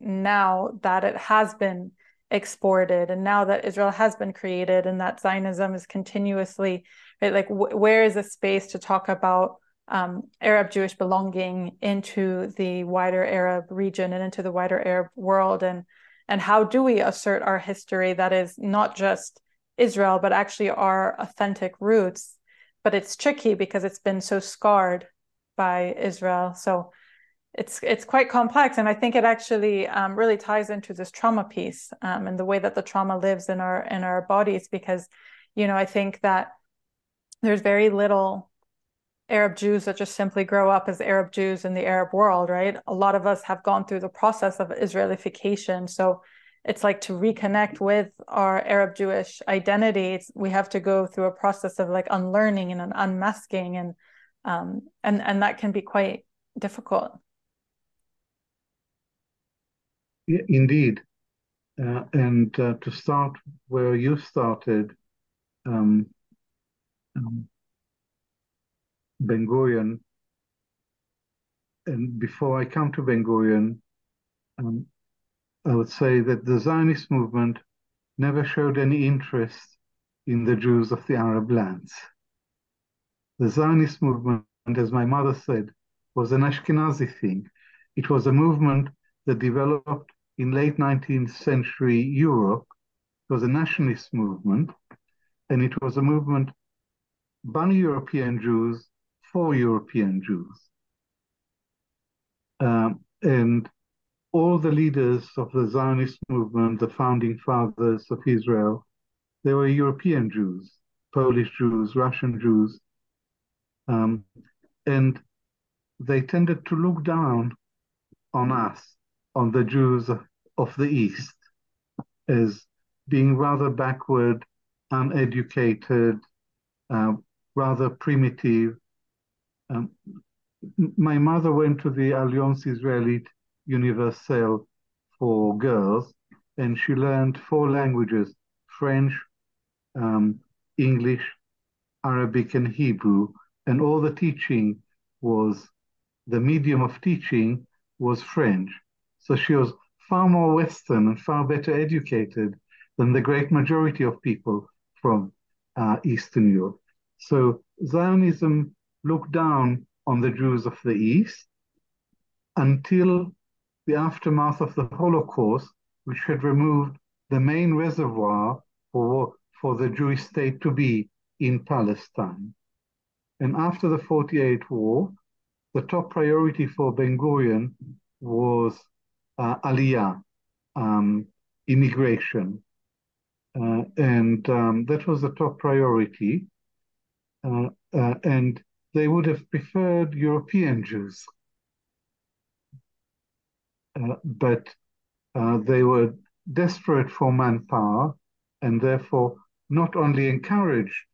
now that it has been exported, and now that Israel has been created, and that Zionism is continuously right? Like, wh- where is a space to talk about um, Arab Jewish belonging into the wider Arab region and into the wider Arab world, and and how do we assert our history that is not just Israel, but actually our authentic roots? But it's tricky because it's been so scarred by Israel. So it's it's quite complex, and I think it actually um, really ties into this trauma piece um, and the way that the trauma lives in our in our bodies. Because you know, I think that there's very little Arab Jews that just simply grow up as Arab Jews in the Arab world, right? A lot of us have gone through the process of Israelification. So it's like to reconnect with our Arab Jewish identity, we have to go through a process of like unlearning and unmasking and um, and and that can be quite difficult. Indeed. Uh, and uh, to start where you started, um, um, Ben Gurion, and before I come to Ben Gurion, um, I would say that the Zionist movement never showed any interest in the Jews of the Arab lands. The Zionist movement, as my mother said, was an Ashkenazi thing. It was a movement that developed in late 19th century Europe. It was a nationalist movement, and it was a movement by European Jews for European Jews. Um, and all the leaders of the Zionist movement, the founding fathers of Israel, they were European Jews, Polish Jews, Russian Jews. Um, and they tended to look down on us, on the Jews of, the East, as being rather backward, uneducated, uh, rather primitive. Um, my mother went to the Alliance Israélite Universelle for girls, and she learned four languages French, um, English, Arabic, and Hebrew. And all the teaching was, the medium of teaching was French. So she was far more Western and far better educated than the great majority of people from uh, Eastern Europe. So Zionism looked down on the Jews of the East until the aftermath of the Holocaust, which had removed the main reservoir for, for the Jewish state to be in Palestine. And after the 48 war, the top priority for Ben Gurion was uh, Aliyah, um, immigration. Uh, and um, that was the top priority. Uh, uh and they would have preferred European Jews. Uh, but uh, they were desperate for manpower and therefore not only encouraged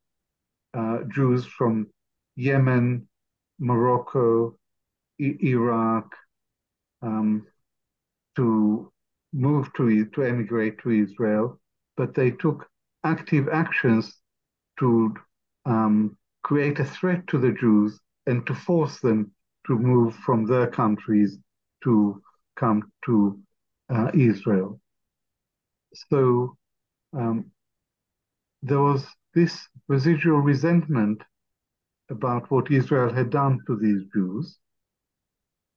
Jews from Yemen, Morocco, I- Iraq, um, to move to to emigrate to Israel, but they took active actions to um, create a threat to the Jews and to force them to move from their countries to come to uh, Israel. So um, there was this residual resentment about what Israel had done to these Jews.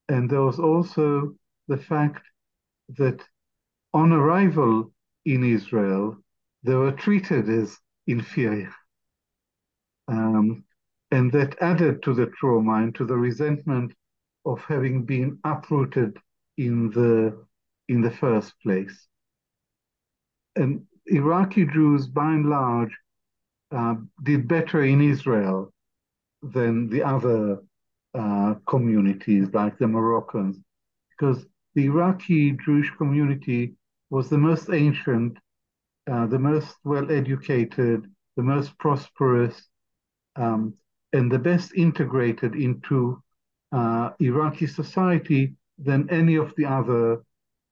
And there was also the fact that on arrival in Israel, they were treated as inferior. Um, and that added to the trauma and to the resentment of having been uprooted in the in the first place. And Iraqi Jews, by and large, uh, did better in Israel than the other uh, communities, like the Moroccans, because the Iraqi Jewish community was the most ancient, uh, the most well educated, the most prosperous, um, and the best integrated into uh, Iraqi society than any of the other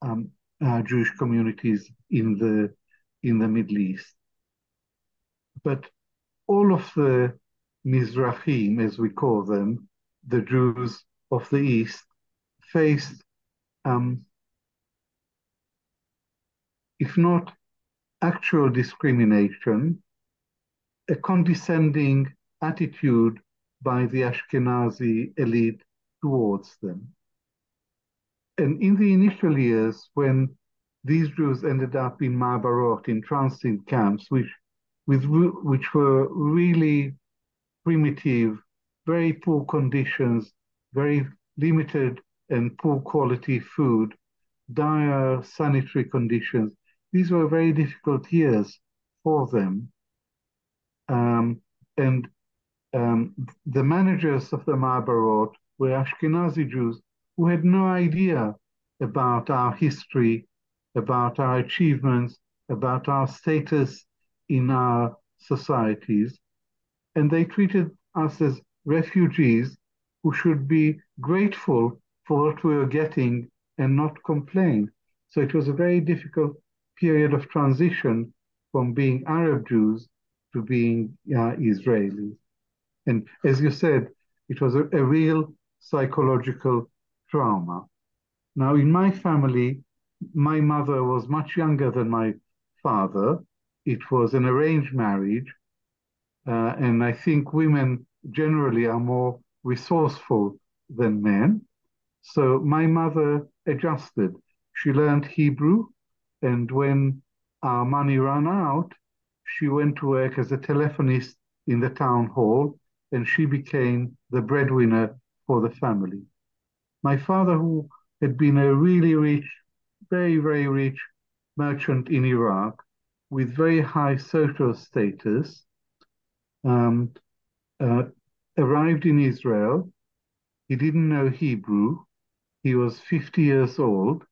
um, uh, Jewish communities in the in the Middle East. But all of the Mizrahim, as we call them, the Jews of the East, faced, um, if not actual discrimination, a condescending attitude by the Ashkenazi elite towards them. And in the initial years, when these Jews ended up in Ma'abarot, in transit camps, which, with, which were really primitive, very poor conditions, very limited and poor quality food, dire sanitary conditions. These were very difficult years for them. Um, and um, the managers of the Ma'abarot were Ashkenazi Jews who had no idea about our history, about our achievements, about our status in our societies and they treated us as refugees who should be grateful for what we were getting and not complain. So it was a very difficult period of transition from being Arab Jews to being uh, Israelis. And as you said, it was a, a real psychological trauma. Now, in my family, my mother was much younger than my father. It was an arranged marriage. Uh, and I think women generally are more resourceful than men. So my mother adjusted. She learned Hebrew, and when our money ran out, she went to work as a telephonist in the town hall, and she became the breadwinner for the family. My father, who had been a really rich, very, very rich merchant in Iraq with very high social status, um, uh, arrived in Israel. He didn't know Hebrew. He was 50 years old,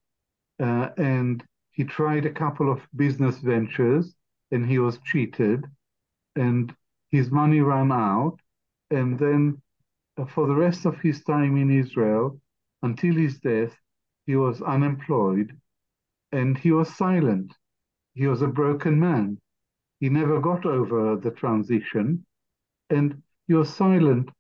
uh, and he tried a couple of business ventures, and he was cheated, and his money ran out. And then, uh, for the rest of his time in Israel, until his death, he was unemployed, and he was silent. He was a broken man. He never got over the transition, and you're silent,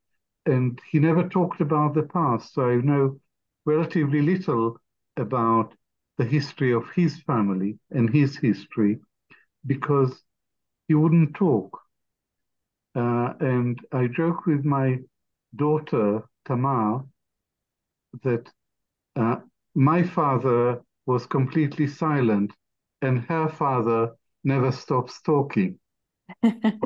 and he never talked about the past. So I know relatively little about the history of his family and his history because he wouldn't talk. Uh, and I joke with my daughter, Tamar, that uh, my father was completely silent and her father never stops talking. well,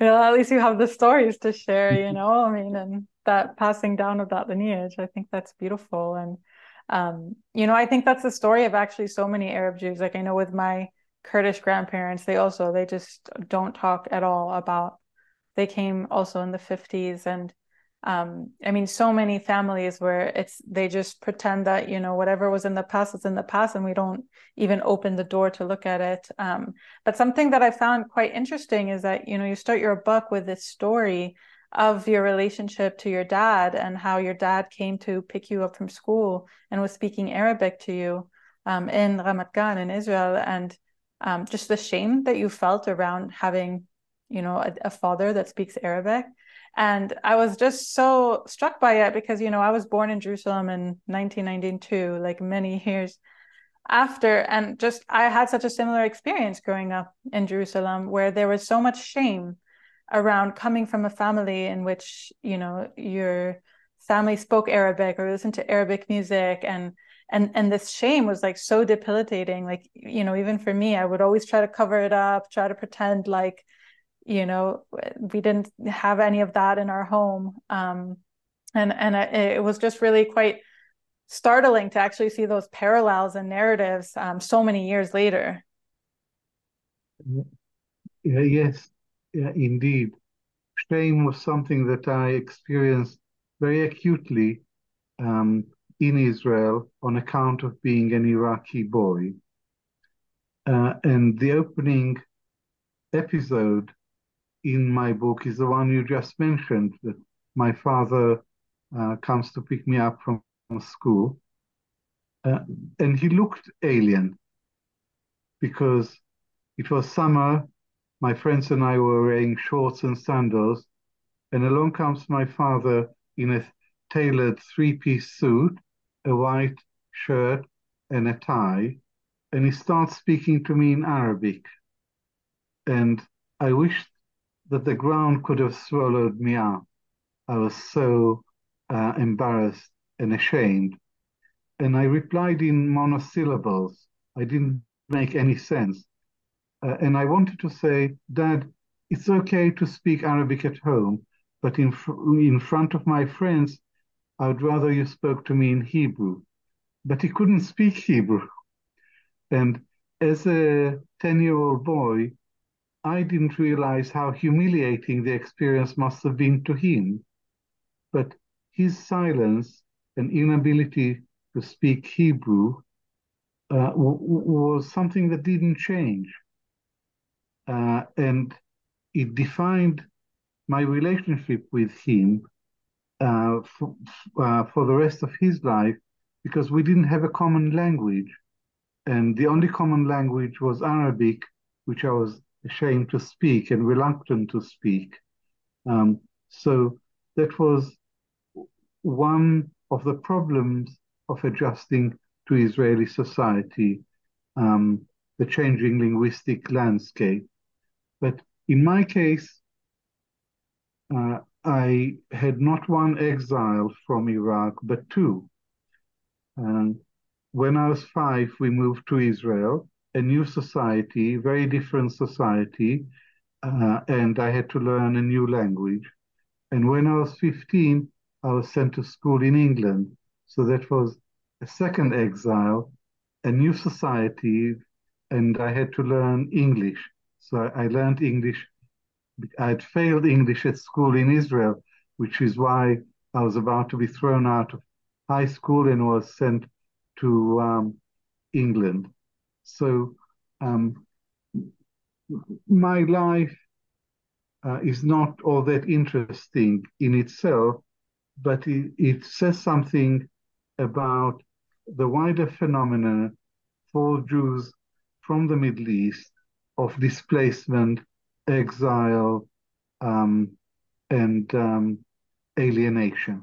at least you have the stories to share, you know. I mean, and that passing down of that lineage, I think that's beautiful. And um, you know, I think that's the story of actually so many Arab Jews. Like I know with my Kurdish grandparents, they also they just don't talk at all about. They came also in the fifties, and um, I mean, so many families where it's they just pretend that you know whatever was in the past is in the past, and we don't even open the door to look at it. Um, but something that I found quite interesting is that you know you start your book with this story of your relationship to your dad and how your dad came to pick you up from school and was speaking Arabic to you um, in Ramat Gan in Israel, and um, just the shame that you felt around having, you know, a, a, father that speaks Arabic. And I was just so struck by it because, you know, I was born in Jerusalem in 1992, like many years after, and just I had such a similar experience growing up in Jerusalem where there was so much shame around coming from a family in which you know your family spoke Arabic or listened to Arabic music. And and and this shame was like so debilitating. Like you know even for me I would always try to cover it up try to pretend like you know we didn't have any of that in our home um and and it was just really quite startling to actually see those parallels and narratives um, so many years later yeah, yes yeah, indeed. Shame was something that I experienced very acutely um, in Israel on account of being an Iraqi boy. Uh, and the opening episode in my book is the one you just mentioned that my father uh, comes to pick me up from school. Uh, and he looked alien because it was summer my friends and I were wearing shorts and sandals, and along comes my father in a tailored three-piece suit, a white shirt, and a tie, and he starts speaking to me in Arabic. And I wished that the ground could have swallowed me up. I was so uh, embarrassed and ashamed. And I replied in monosyllables. I didn't make any sense. Uh, and I wanted to say, Dad, it's okay to speak Arabic at home, but in, fr- in front of my friends, I would rather you spoke to me in Hebrew. But he couldn't speak Hebrew. And as a 10 year old boy, I didn't realize how humiliating the experience must have been to him. But his silence and inability to speak Hebrew uh, w- was something that didn't change uh, and it defined my relationship with him uh, for, uh, for the rest of his life because we didn't have a common language. And the only common language was Arabic, which I was ashamed to speak and reluctant to speak. Um, so that was one of the problems of adjusting to Israeli society, um, the changing linguistic landscape. But in my case, uh, I had not one exile from Iraq, but two. And when I was five, we moved to Israel, a new society, very different society, uh, and I had to learn a new language. And when I was 15, I was sent to school in England. So that was a second exile, a new society, and I had to learn English. So I learned English. I'd failed English at school in Israel, which is why I was about to be thrown out of high school and was sent to um, England. So um, my life uh, is not all that interesting in itself, but it, it says something about the wider phenomenon for Jews from the Middle East of displacement, exile, um, and um, alienation.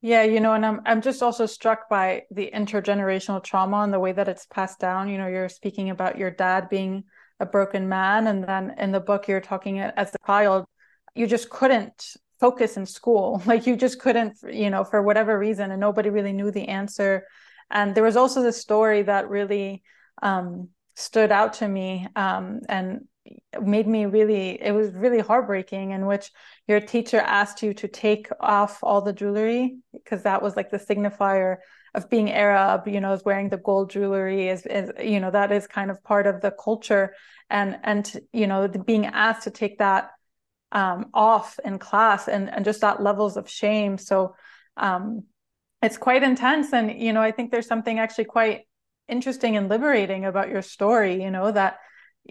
Yeah, you know, and I'm I'm just also struck by the intergenerational trauma and the way that it's passed down. You know, you're speaking about your dad being a broken man, and then in the book you're talking as a child, you just couldn't focus in school. Like you just couldn't, you know, for whatever reason, and nobody really knew the answer. And there was also the story that really um, stood out to me um, and made me really it was really heartbreaking in which your teacher asked you to take off all the jewelry because that was like the signifier of being arab you know is wearing the gold jewelry is, is you know that is kind of part of the culture. And and you know the, being asked to take that um, off in class and and just that levels of shame. So um, it's quite intense. And you know i think there's something actually quite interesting and liberating about your story you know that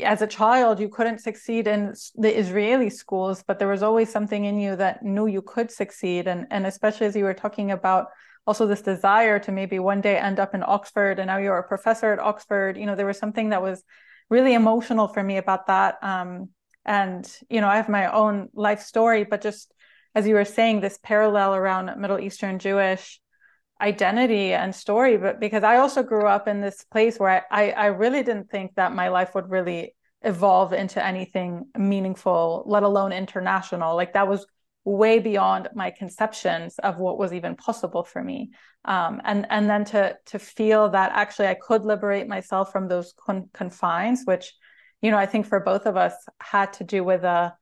as a child you couldn't succeed in the israeli schools but there was always something in you that knew you could succeed. And and especially as you were talking about also this desire to maybe one day end up in oxford and now you're a professor at oxford you know there was something that was really emotional for me about that. Um, and you know i have my own life story but just as you were saying this parallel around middle eastern jewish identity and story but because i also grew up in this place where I, I really didn't think that my life would really evolve into anything meaningful let alone international. Like that was way beyond my conceptions of what was even possible for me. Um, and and then to to feel that actually i could liberate myself from those con- confines which you know i think for both of us had to do with a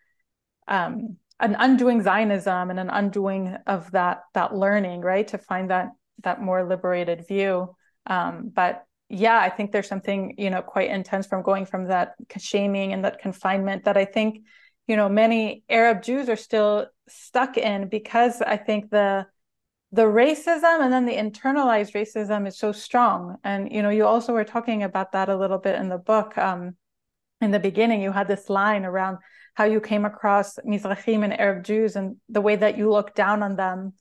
um, an undoing zionism and an undoing of that that learning right? To find that that more liberated view. Um, but yeah, I think there's something you know quite intense from going from that shaming and that confinement that I think you know many Arab Jews are still stuck in because I think the the racism and then the internalized racism is so strong. And you know, you also were talking about that a little bit in the book. Um, in the beginning, you had this line around how you came across Mizrahim and Arab Jews and the way that you look down on them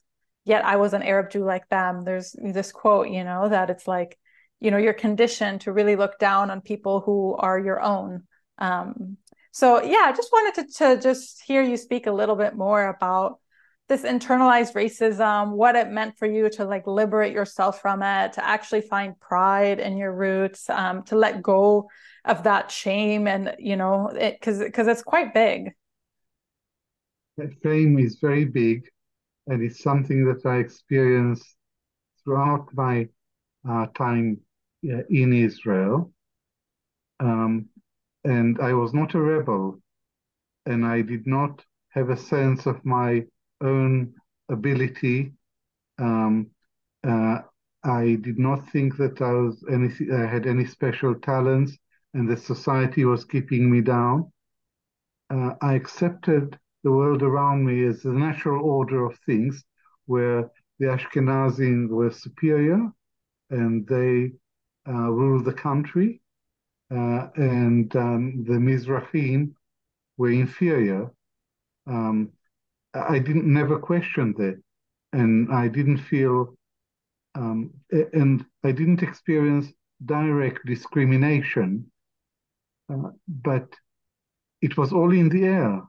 yet I was an Arab Jew like them. There's this quote, you know, that it's like, you know, you're conditioned to really look down on people who are your own. Um, so yeah, I just wanted to, to just hear you speak a little bit more about this internalized racism, what it meant for you to like liberate yourself from it, to actually find pride in your roots, um, to let go of that shame, and you know, because because it's quite big. That shame is very big, and it's something that I experienced throughout my uh, time uh, in Israel. Um, and I was not a rebel, and I did not have a sense of my own ability. Um, uh, I did not think that I was any, I had any special talents, and that society was keeping me down. Uh, I accepted the world around me is the natural order of things, where the Ashkenazim were superior and they uh, ruled the country, uh, and um, the Mizrahim were inferior. Um, I didn't never question that, and I didn't feel, um, and I didn't experience direct discrimination, uh, but it was all in the air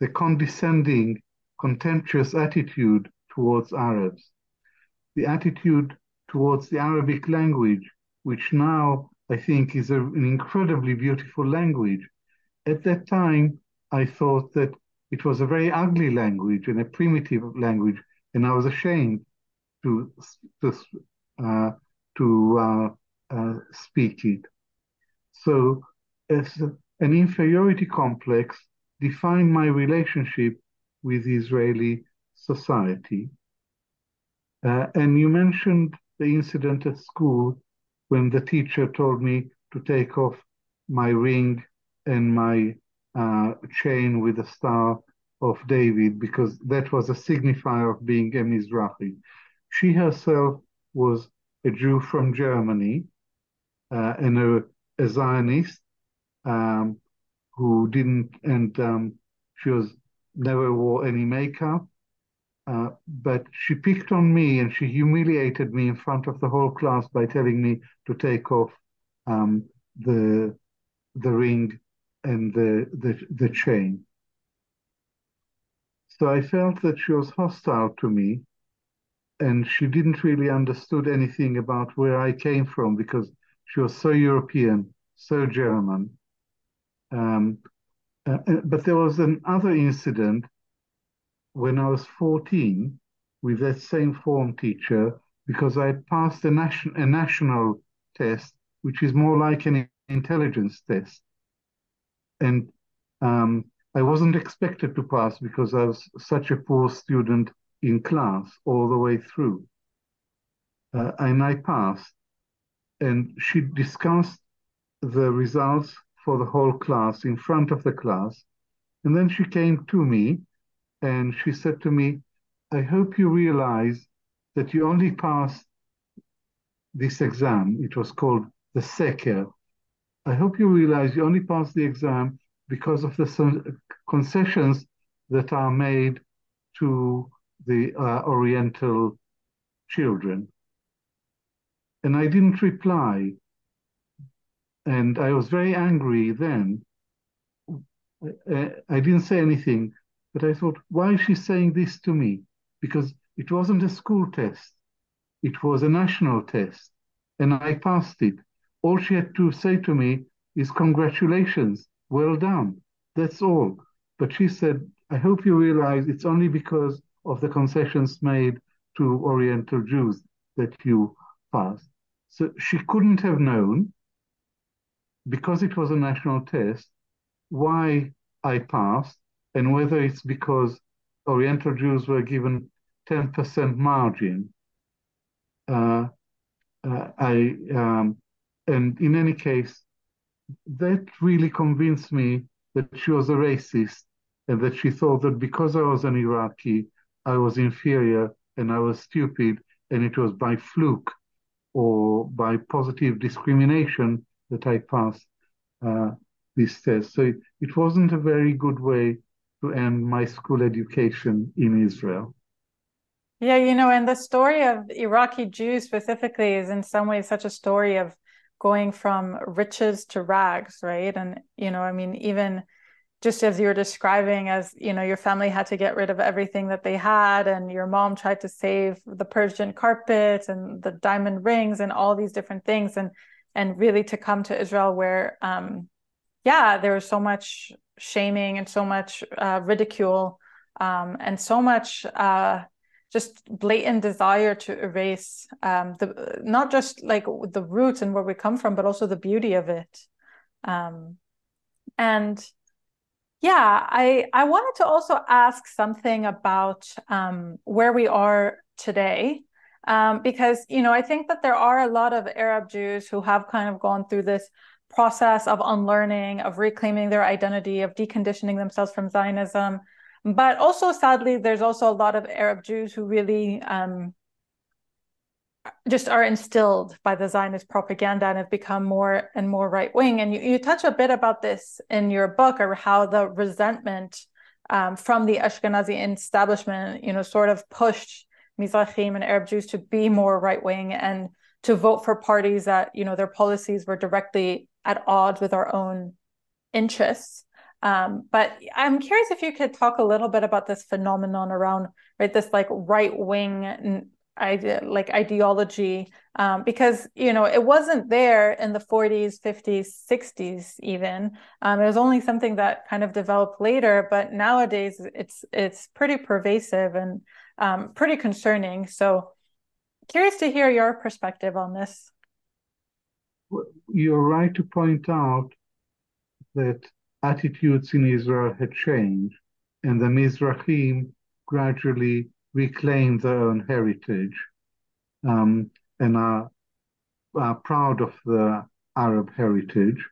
the condescending, contemptuous attitude towards Arabs, the attitude towards the Arabic language, which now I think is a, an incredibly beautiful language. At that time, I thought that it was a very ugly language and a primitive language, and I was ashamed to to uh, to uh, uh, speak it. So, as an inferiority complex define my relationship with Israeli society. Uh, and you mentioned the incident at school when the teacher told me to take off my ring and my uh, chain with the star of David because that was a signifier of being a Mizrahi. She herself was a Jew from Germany uh, and a, a Zionist. Um, who didn't, and um, she was never wore any makeup. Uh, but she picked on me and she humiliated me in front of the whole class by telling me to take off um, the the ring and the, the the chain. So I felt that she was hostile to me, and she didn't really understood anything about where I came from because she was so European, so German, um, uh, uh, but there was another incident when I was 14 with that same form teacher because I passed a, nation, a national test, which is more like an intelligence test. And um, I wasn't expected to pass because I was such a poor student in class all the way through. Uh, and I passed. And she discussed the results for the whole class in front of the class. And then she came to me and she said to me, I hope you realize that you only passed this exam. It was called the Seker. I hope you realize you only passed the exam because of the concessions that are made to the uh, Oriental children. And I didn't reply. And I was very angry then. Uh, I didn't say anything, but I thought, why is she saying this to me? Because it wasn't a school test, it was a national test, and I passed it. All she had to say to me is, Congratulations, well done. That's all. But she said, I hope you realize it's only because of the concessions made to Oriental Jews that you passed. So she couldn't have known, because it was a national test, why I passed and whether it's because Oriental Jews were given 10% margin. Uh, uh, I um, and in any case, that really convinced me that she was a racist and that she thought that because I was an Iraqi, I was inferior and I was stupid, and it was by fluke or by positive discrimination that I passed uh, this test. So it, wasn't a very good way to end my school education in Israel. Yeah, you know, and the story of Iraqi Jews specifically is in some ways such a story of going from riches to rags, right? And, you know, I mean, even just as you were describing, as, you know, your family had to get rid of everything that they had, and your mom tried to save the Persian carpet and the diamond rings and all these different things. And, and really to come to Israel where, um, yeah, there was so much shaming and so much uh, ridicule um, and so much, uh, just blatant desire to erase um, the not just like the roots and where we come from, but also the beauty of it. Um, and yeah, I I wanted to also ask something about um, where we are today. Um, because you know I think that there are a lot of Arab Jews who have kind of gone through this process of unlearning, of reclaiming their identity, of deconditioning themselves from Zionism, but also, sadly, there's also a lot of Arab Jews who really um, just are instilled by the Zionist propaganda and have become more and more right wing. And you, you touch a bit about this in your book, or how the resentment um, from the Ashkenazi establishment, you know, sort of pushed Mizrahim and Arab Jews to be more right wing and to vote for parties that, you know, their policies were directly at odds with our own interests. Um, but I'm curious if you could talk a little bit about this phenomenon around right this like right wing idea like ideology um, because you know it wasn't there in the 40s 50s 60s even um, it was only something that kind of developed later but nowadays it's it's pretty pervasive and um, pretty concerning so curious to hear your perspective on this you're right to point out that attitudes in Israel had changed, and the Mizrahim gradually reclaimed their own heritage um, and are, are, proud of the Arab heritage.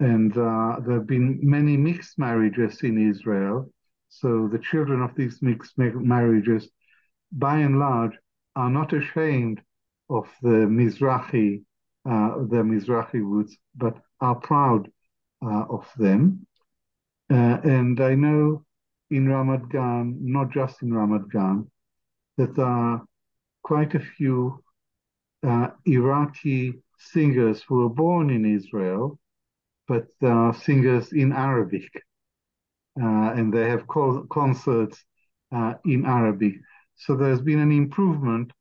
And uh, there have been many mixed marriages in Israel. So the children of these mixed marriages, by and large, are not ashamed of the Mizrahi, uh, the Mizrahi roots, but are proud uh, of them. Uh, and I know in Ramat Gan, not just in Ramat Gan, that there are quite a few uh, Iraqi singers who were born in Israel, but are singers in Arabic. Uh, and they have co- concerts uh, in Arabic. So there's been an improvement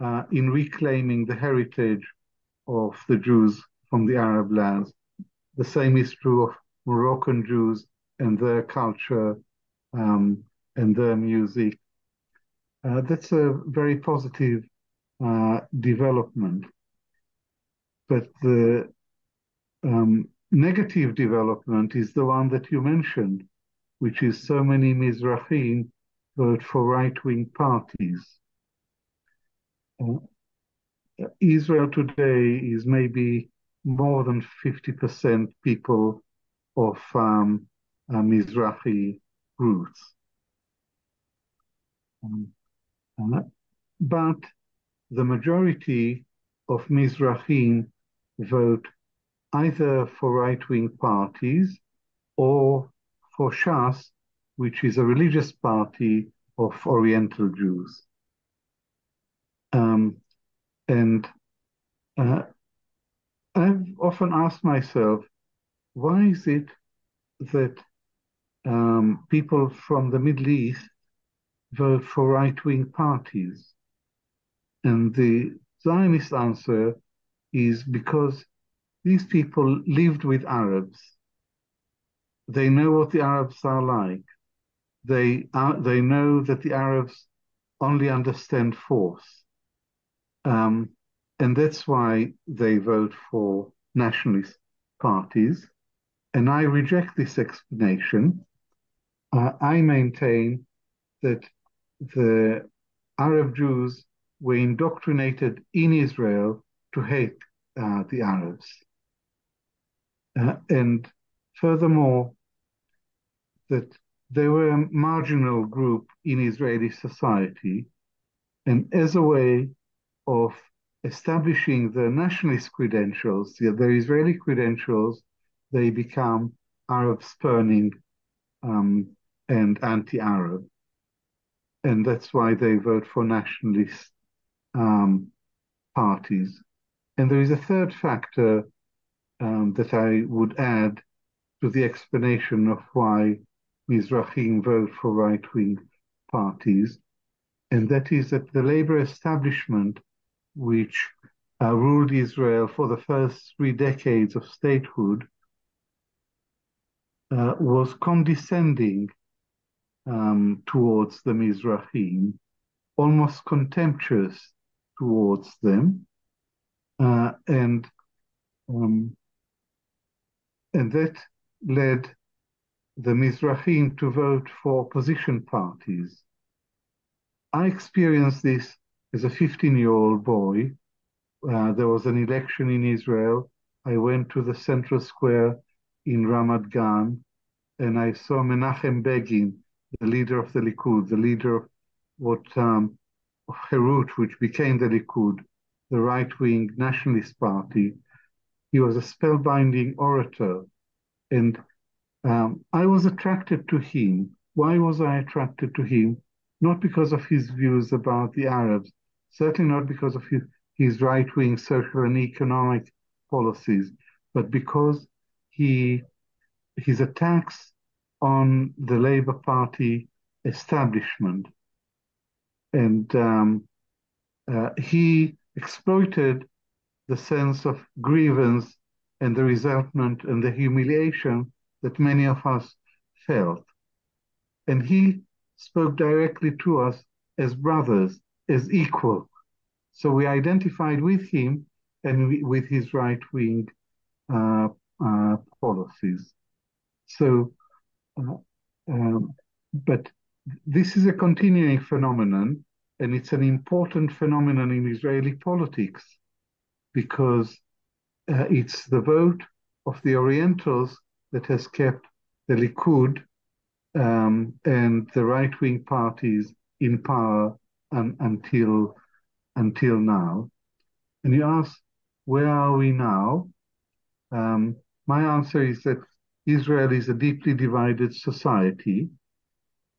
uh, in reclaiming the heritage of the Jews from the Arab lands. The same is true of Moroccan Jews and their culture um, and their music. Uh, that's a very positive uh, development. But the um, negative development is the one that you mentioned, which is so many Mizrahim for right-wing parties. Uh, Israel today is maybe more than 50% people of um, uh, Mizrahi roots. Um, uh, but the majority of Mizrahim vote either for right-wing parties or for Shas, which is a religious party of Oriental Jews. Um, and uh, I've often asked myself, why is it that um, people from the Middle East vote for right-wing parties? And the Zionist answer is because these people lived with Arabs. They know what the Arabs are like. They are, they know that the Arabs only understand force. Um, and that's why they vote for nationalist parties. And I reject this explanation. Uh, I maintain that the Arab Jews were indoctrinated in Israel to hate uh, the Arabs. Uh, and furthermore, that they were a marginal group in Israeli society. And as a way of establishing the nationalist credentials, the, the Israeli credentials, they become Arab spurning um, and anti-Arab. And that's why they vote for nationalist um, parties. And there is a third factor um, that I would add to the explanation of why Mizrahim vote for right-wing parties, and that is that the labor establishment which uh, ruled Israel for the first three decades of statehood, uh, was condescending um, towards the Mizrahim, almost contemptuous towards them, uh, and um, and that led the Mizrahim to vote for opposition parties. I experienced this as a 15 year old boy, uh, there was an election in Israel. I went to the central square in Ramat Gan and I saw Menachem Begin, the leader of the Likud, the leader of what um, of Herut, which became the Likud, the right wing nationalist party. He was a spellbinding orator. And um, I was attracted to him. Why was I attracted to him? Not because of his views about the Arabs, certainly not because of his, his right-wing social and economic policies, but because he his attacks on the Labour Party establishment. And um, uh, he exploited the sense of grievance and the resentment and the humiliation that many of us felt. And he spoke directly to us as brothers as equal. So we identified with him and with his right wing uh, uh, policies. So, uh, um, but this is a continuing phenomenon, and it's an important phenomenon in Israeli politics because uh, it's the vote of the Orientals that has kept the Likud um, and the right wing parties in power until until now. And you ask, where are we now? Um, my answer is that Israel is a deeply divided society.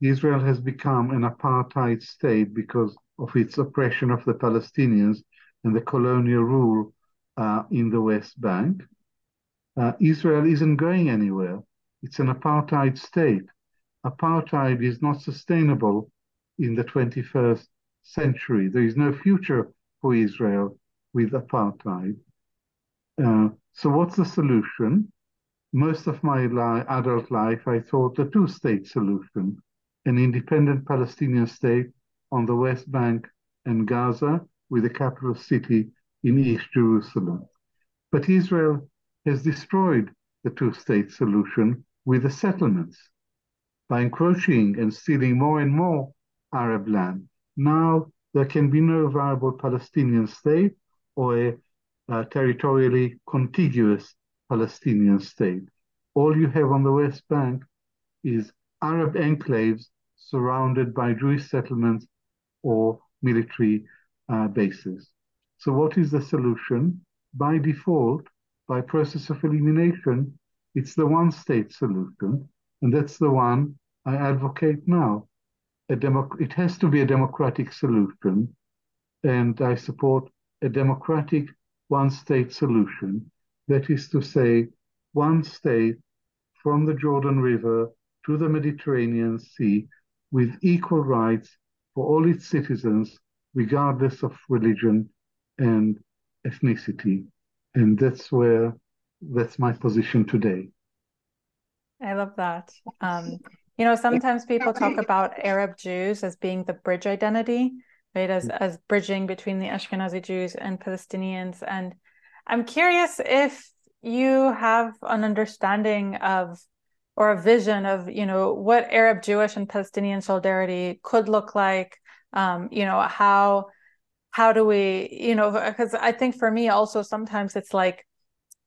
Israel has become an apartheid state because of its oppression of the Palestinians and the colonial rule uh, in the West Bank. Uh, Israel isn't going anywhere. It's an apartheid state. Apartheid is not sustainable in the 21st century. There is no future for Israel with apartheid. Uh, so, what's the solution? Most of my li- adult life, I thought the two state solution an independent Palestinian state on the West Bank and Gaza, with a capital city in East Jerusalem. But Israel has destroyed the two-state solution with the settlements by encroaching and stealing more and more Arab land. Now there can be no viable Palestinian state or a uh, territorially contiguous Palestinian state. All you have on the West Bank is Arab enclaves surrounded by Jewish settlements or military uh, bases. So, what is the solution? By default, by process of elimination, it's the one state solution, and that's the one I advocate now. It has to be a democratic solution, and I support a democratic one state solution. That is to say, one state from the Jordan River to the Mediterranean Sea with equal rights for all its citizens, regardless of religion and ethnicity. And that's where that's my position today. I love that. Um, you know, sometimes people talk about Arab Jews as being the bridge identity, right? As as bridging between the Ashkenazi Jews and Palestinians. And I'm curious if you have an understanding of or a vision of, you know, what Arab Jewish and Palestinian solidarity could look like. Um, you know, how how do we, you know, because I think for me also sometimes it's like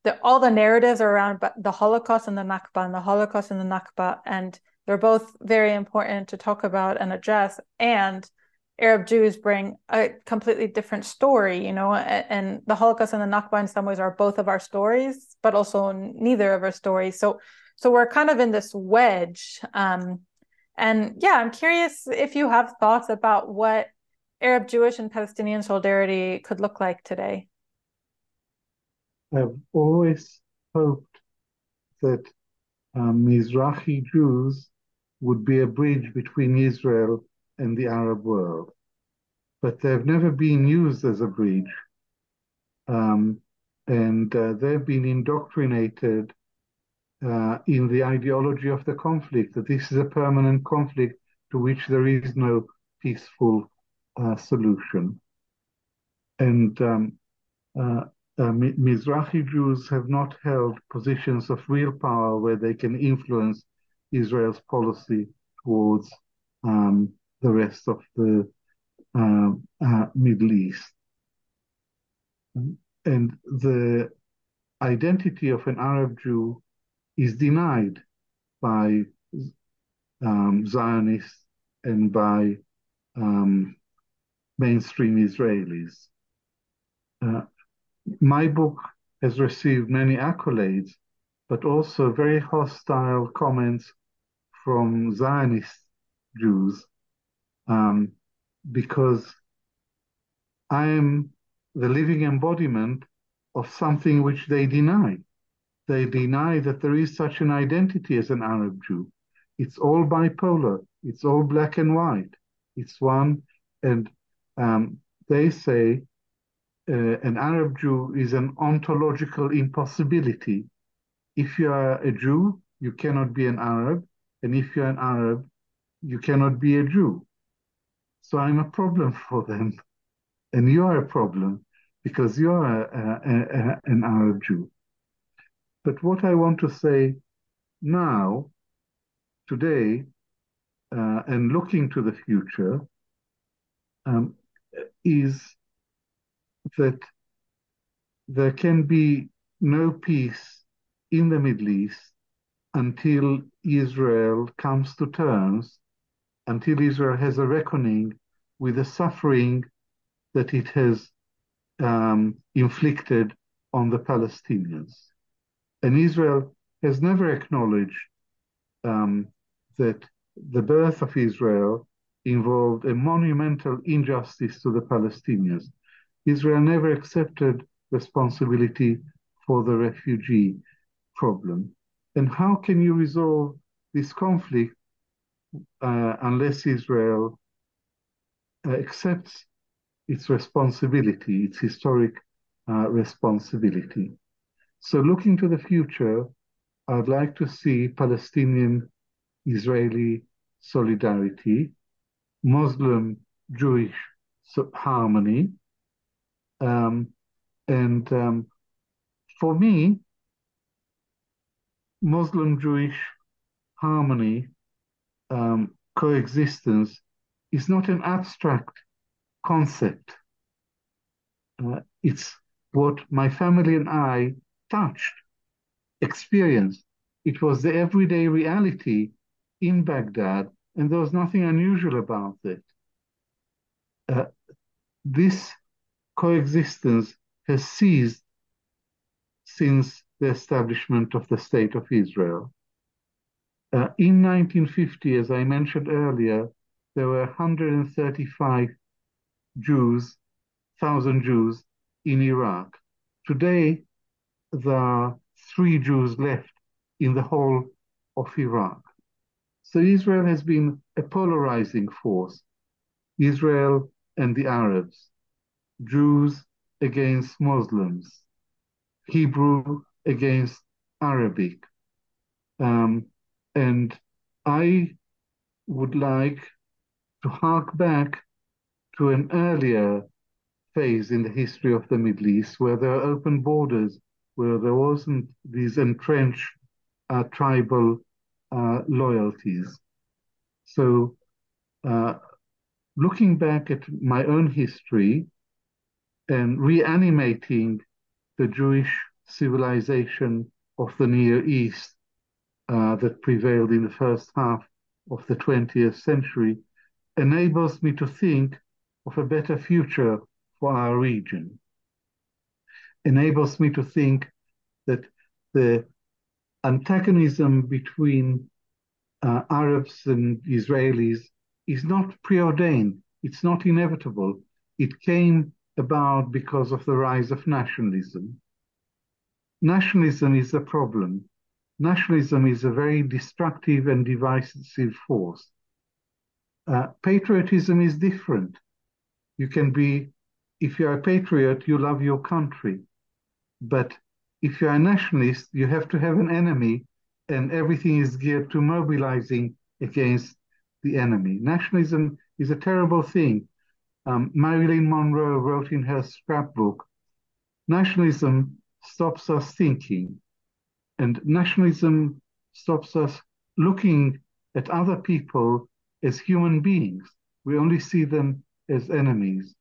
the, all the narratives are around the Holocaust and the Nakba and the Holocaust and the Nakba, and they're both very important to talk about and address. And Arab Jews bring a completely different story, you know, and, and the Holocaust and the Nakba in some ways are both of our stories, but also neither of our stories. So, so we're kind of in this wedge. Um, and yeah, I'm curious if you have thoughts about what Arab Jewish and Palestinian solidarity could look like today? I've always hoped that um, Mizrahi Jews would be a bridge between Israel and the Arab world, but they've never been used as a bridge. Um, and uh, they've been indoctrinated uh, in the ideology of the conflict, that this is a permanent conflict to which there is no peaceful solution. And um, uh, uh, Mizrahi Jews have not held positions of real power where they can influence Israel's policy towards um, the rest of the uh, uh, Middle East. And the identity of an Arab Jew is denied by um, Zionists and by um, mainstream Israelis. Uh, my book has received many accolades, but also very hostile comments from Zionist Jews um, because I am the living embodiment of something which they deny. They deny that there is such an identity as an Arab Jew. It's all bipolar. It's all black and white. It's one, and um, they say uh, an Arab Jew is an ontological impossibility. If you are a Jew, you cannot be an Arab, and if you're an Arab, you cannot be a Jew. So I'm a problem for them, and you are a problem because you are a, a, a, an Arab Jew. But what I want to say now, today, uh, and looking to the future, um, is that there can be no peace in the Middle East until Israel comes to terms, until Israel has a reckoning with the suffering that it has um, inflicted on the Palestinians. And Israel has never acknowledged um, that the birth of Israel involved a monumental injustice to the Palestinians. Israel never accepted responsibility for the refugee problem. And how can you resolve this conflict uh, unless Israel uh, accepts its responsibility, its historic uh, responsibility? So, looking to the future, I'd like to see Palestinian Israeli solidarity Muslim Jewish harmony. Um, and um, for me, Muslim Jewish harmony, um, coexistence, is not an abstract concept. Uh, it's what my family and I touched, experienced. It was the everyday reality in Baghdad, and there was nothing unusual about it. Uh, this coexistence has ceased since the establishment of the State of Israel. Uh, in 1950, as I mentioned earlier, there were 135 Jews, thousand Jews in Iraq. Today, there are three Jews left in the whole of Iraq. So Israel has been a polarizing force. Israel and the Arabs, Jews against Muslims, Hebrew against Arabic. Um, and I would like to hark back to an earlier phase in the history of the Middle East where there are open borders, where there wasn't these entrenched uh, tribal uh, loyalties. So, uh, looking back at my own history and reanimating the Jewish civilization of the Near East uh, that prevailed in the first half of the 20th century enables me to think of a better future for our region. Enables me to think that the antagonism between uh, Arabs and Israelis is not preordained, it's not inevitable. It came about because of the rise of nationalism. Nationalism is a problem. Nationalism is a very destructive and divisive force. Uh, patriotism is different. You can be, if you're a patriot, you love your country. But if you're a nationalist, you have to have an enemy, and everything is geared to mobilizing against the enemy. Nationalism is a terrible thing. Um, Marilyn Monroe wrote in her scrapbook nationalism stops us thinking, and nationalism stops us looking at other people as human beings. We only see them as enemies.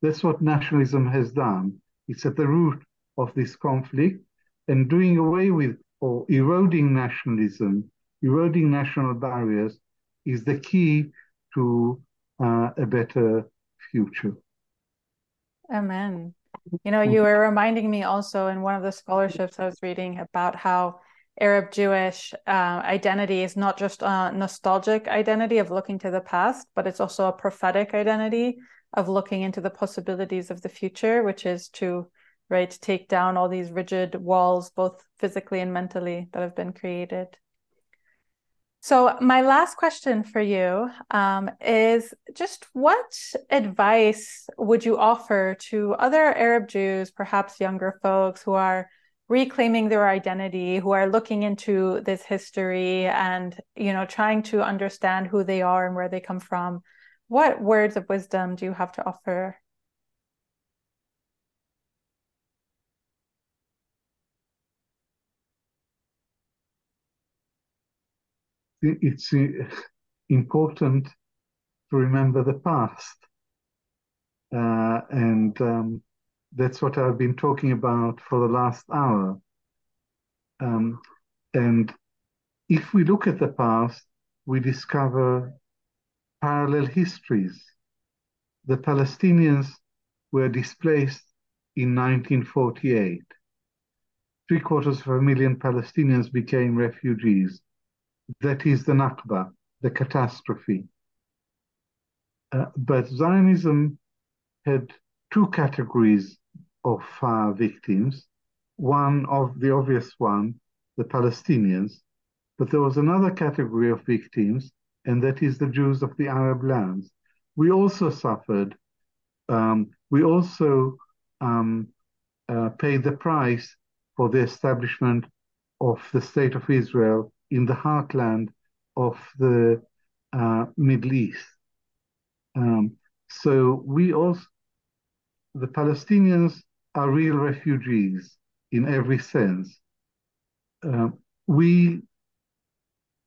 That's what nationalism has done. It's at the root of this conflict, and doing away with or eroding nationalism, eroding national barriers, is the key to uh, a better future. Amen. You know, you were reminding me also in one of the scholarships I was reading about how Arab Jewish uh, identity is not just a nostalgic identity of looking to the past, but it's also a prophetic identity of looking into the possibilities of the future, which is to right to take down all these rigid walls, both physically and mentally, that have been created. So, my last question for you um, is just what advice would you offer to other Arab Jews, perhaps younger folks who are reclaiming their identity, who are looking into this history and, you know, trying to understand who they are and where they come from? What words of wisdom do you have to offer? It's important to remember the past. Uh, and um, that's what I've been talking about for the last hour. Um, and if we look at the past, we discover parallel histories. The Palestinians were displaced in 1948. Three quarters of a million Palestinians became refugees that is the Nakba, the catastrophe. Uh, but Zionism had two categories of uh, victims. One of the obvious one, the Palestinians, but there was another category of victims, and that is the Jews of the Arab lands. We also suffered. Um, we also um, uh, paid the price for the establishment of the State of Israel in the heartland of the uh, Middle East. Um, so we also, the Palestinians are real refugees in every sense. Uh, we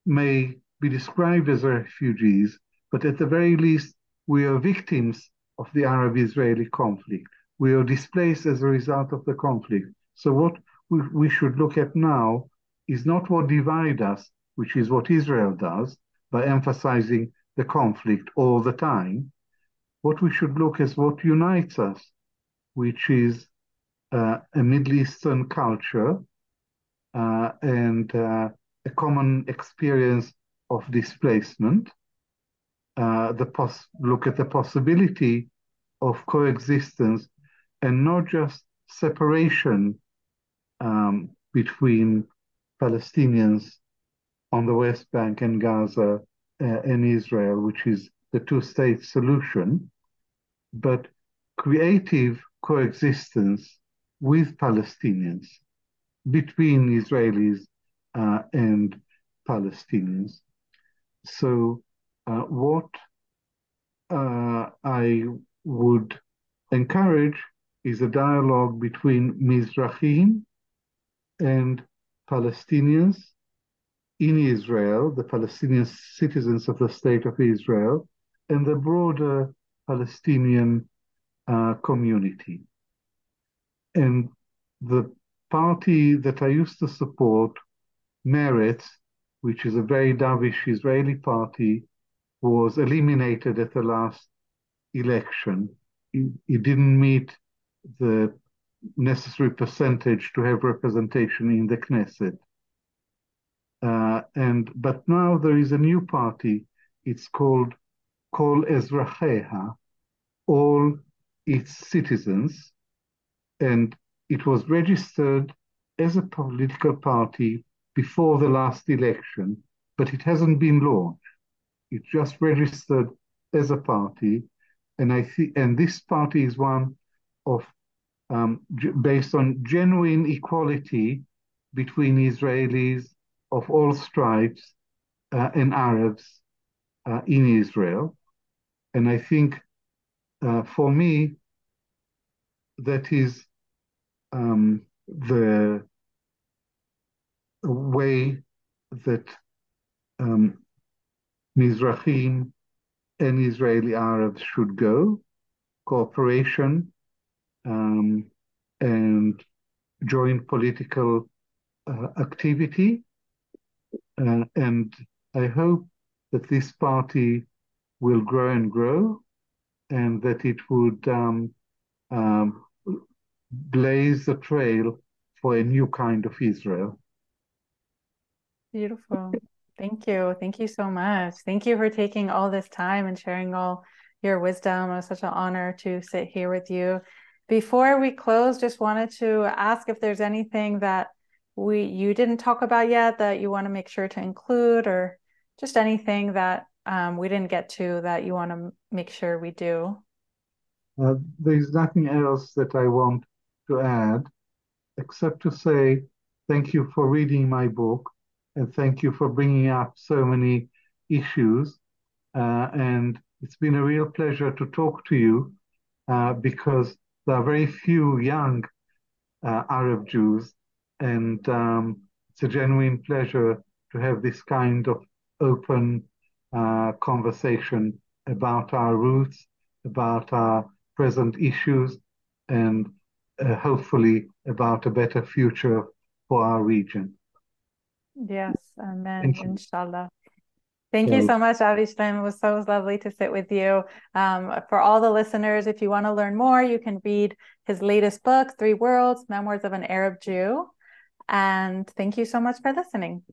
may be described as refugees, but at the very least, we are victims of the Arab Israeli conflict. We are displaced as a result of the conflict. So, what we, we should look at now is not what divides us, which is what Israel does by emphasizing the conflict all the time. What we should look is what unites us, which is uh, a Middle Eastern culture uh, and uh, a common experience of displacement. Uh, the pos- look at the possibility of coexistence and not just separation um, between Palestinians on the West Bank and Gaza uh, and Israel, which is the two state solution, but creative coexistence with Palestinians between Israelis uh, and Palestinians. So, uh, what uh, I would encourage is a dialogue between Mizrahim and Palestinians in Israel, the Palestinian citizens of the state of Israel, and the broader Palestinian uh, community. And the party that I used to support, Meretz, which is a very dovish Israeli party, was eliminated at the last election. It, it didn't meet the necessary percentage to have representation in the Knesset. Uh, and but now there is a new party. It's called Kol Ezracheha, all its citizens, and it was registered as a political party before the last election, but it hasn't been launched. It just registered as a party, and I think, and this party is one of um, based on genuine equality between Israelis of all stripes uh, and Arabs uh, in Israel. And I think uh, for me, that is um, the way that um, Mizrahim and Israeli Arabs should go cooperation um, and joint political uh, activity. Uh, and I hope that this party will grow and grow and that it would um, um, blaze the trail for a new kind of Israel. Beautiful. Thank you. Thank you so much. Thank you for taking all this time and sharing all your wisdom. It was such an honor to sit here with you. Before we close, just wanted to ask if there's anything that we you didn't talk about yet that you want to make sure to include, or just anything that um, we didn't get to that you want to make sure we do. Uh, there's nothing else that I want to add, except to say thank you for reading my book and thank you for bringing up so many issues. Uh, and it's been a real pleasure to talk to you uh, because there are very few young uh, Arab Jews, and um, it's a genuine pleasure to have this kind of open uh, conversation about our roots, about our present issues, and uh, hopefully about a better future for our region. Yes, amen. Inshallah. Thank you so much, Avi Shlaim. It was so lovely to sit with you. Um, for all the listeners, if you want to learn more, you can read his latest book, Three Worlds Memoirs of an Arab Jew. And thank you so much for listening.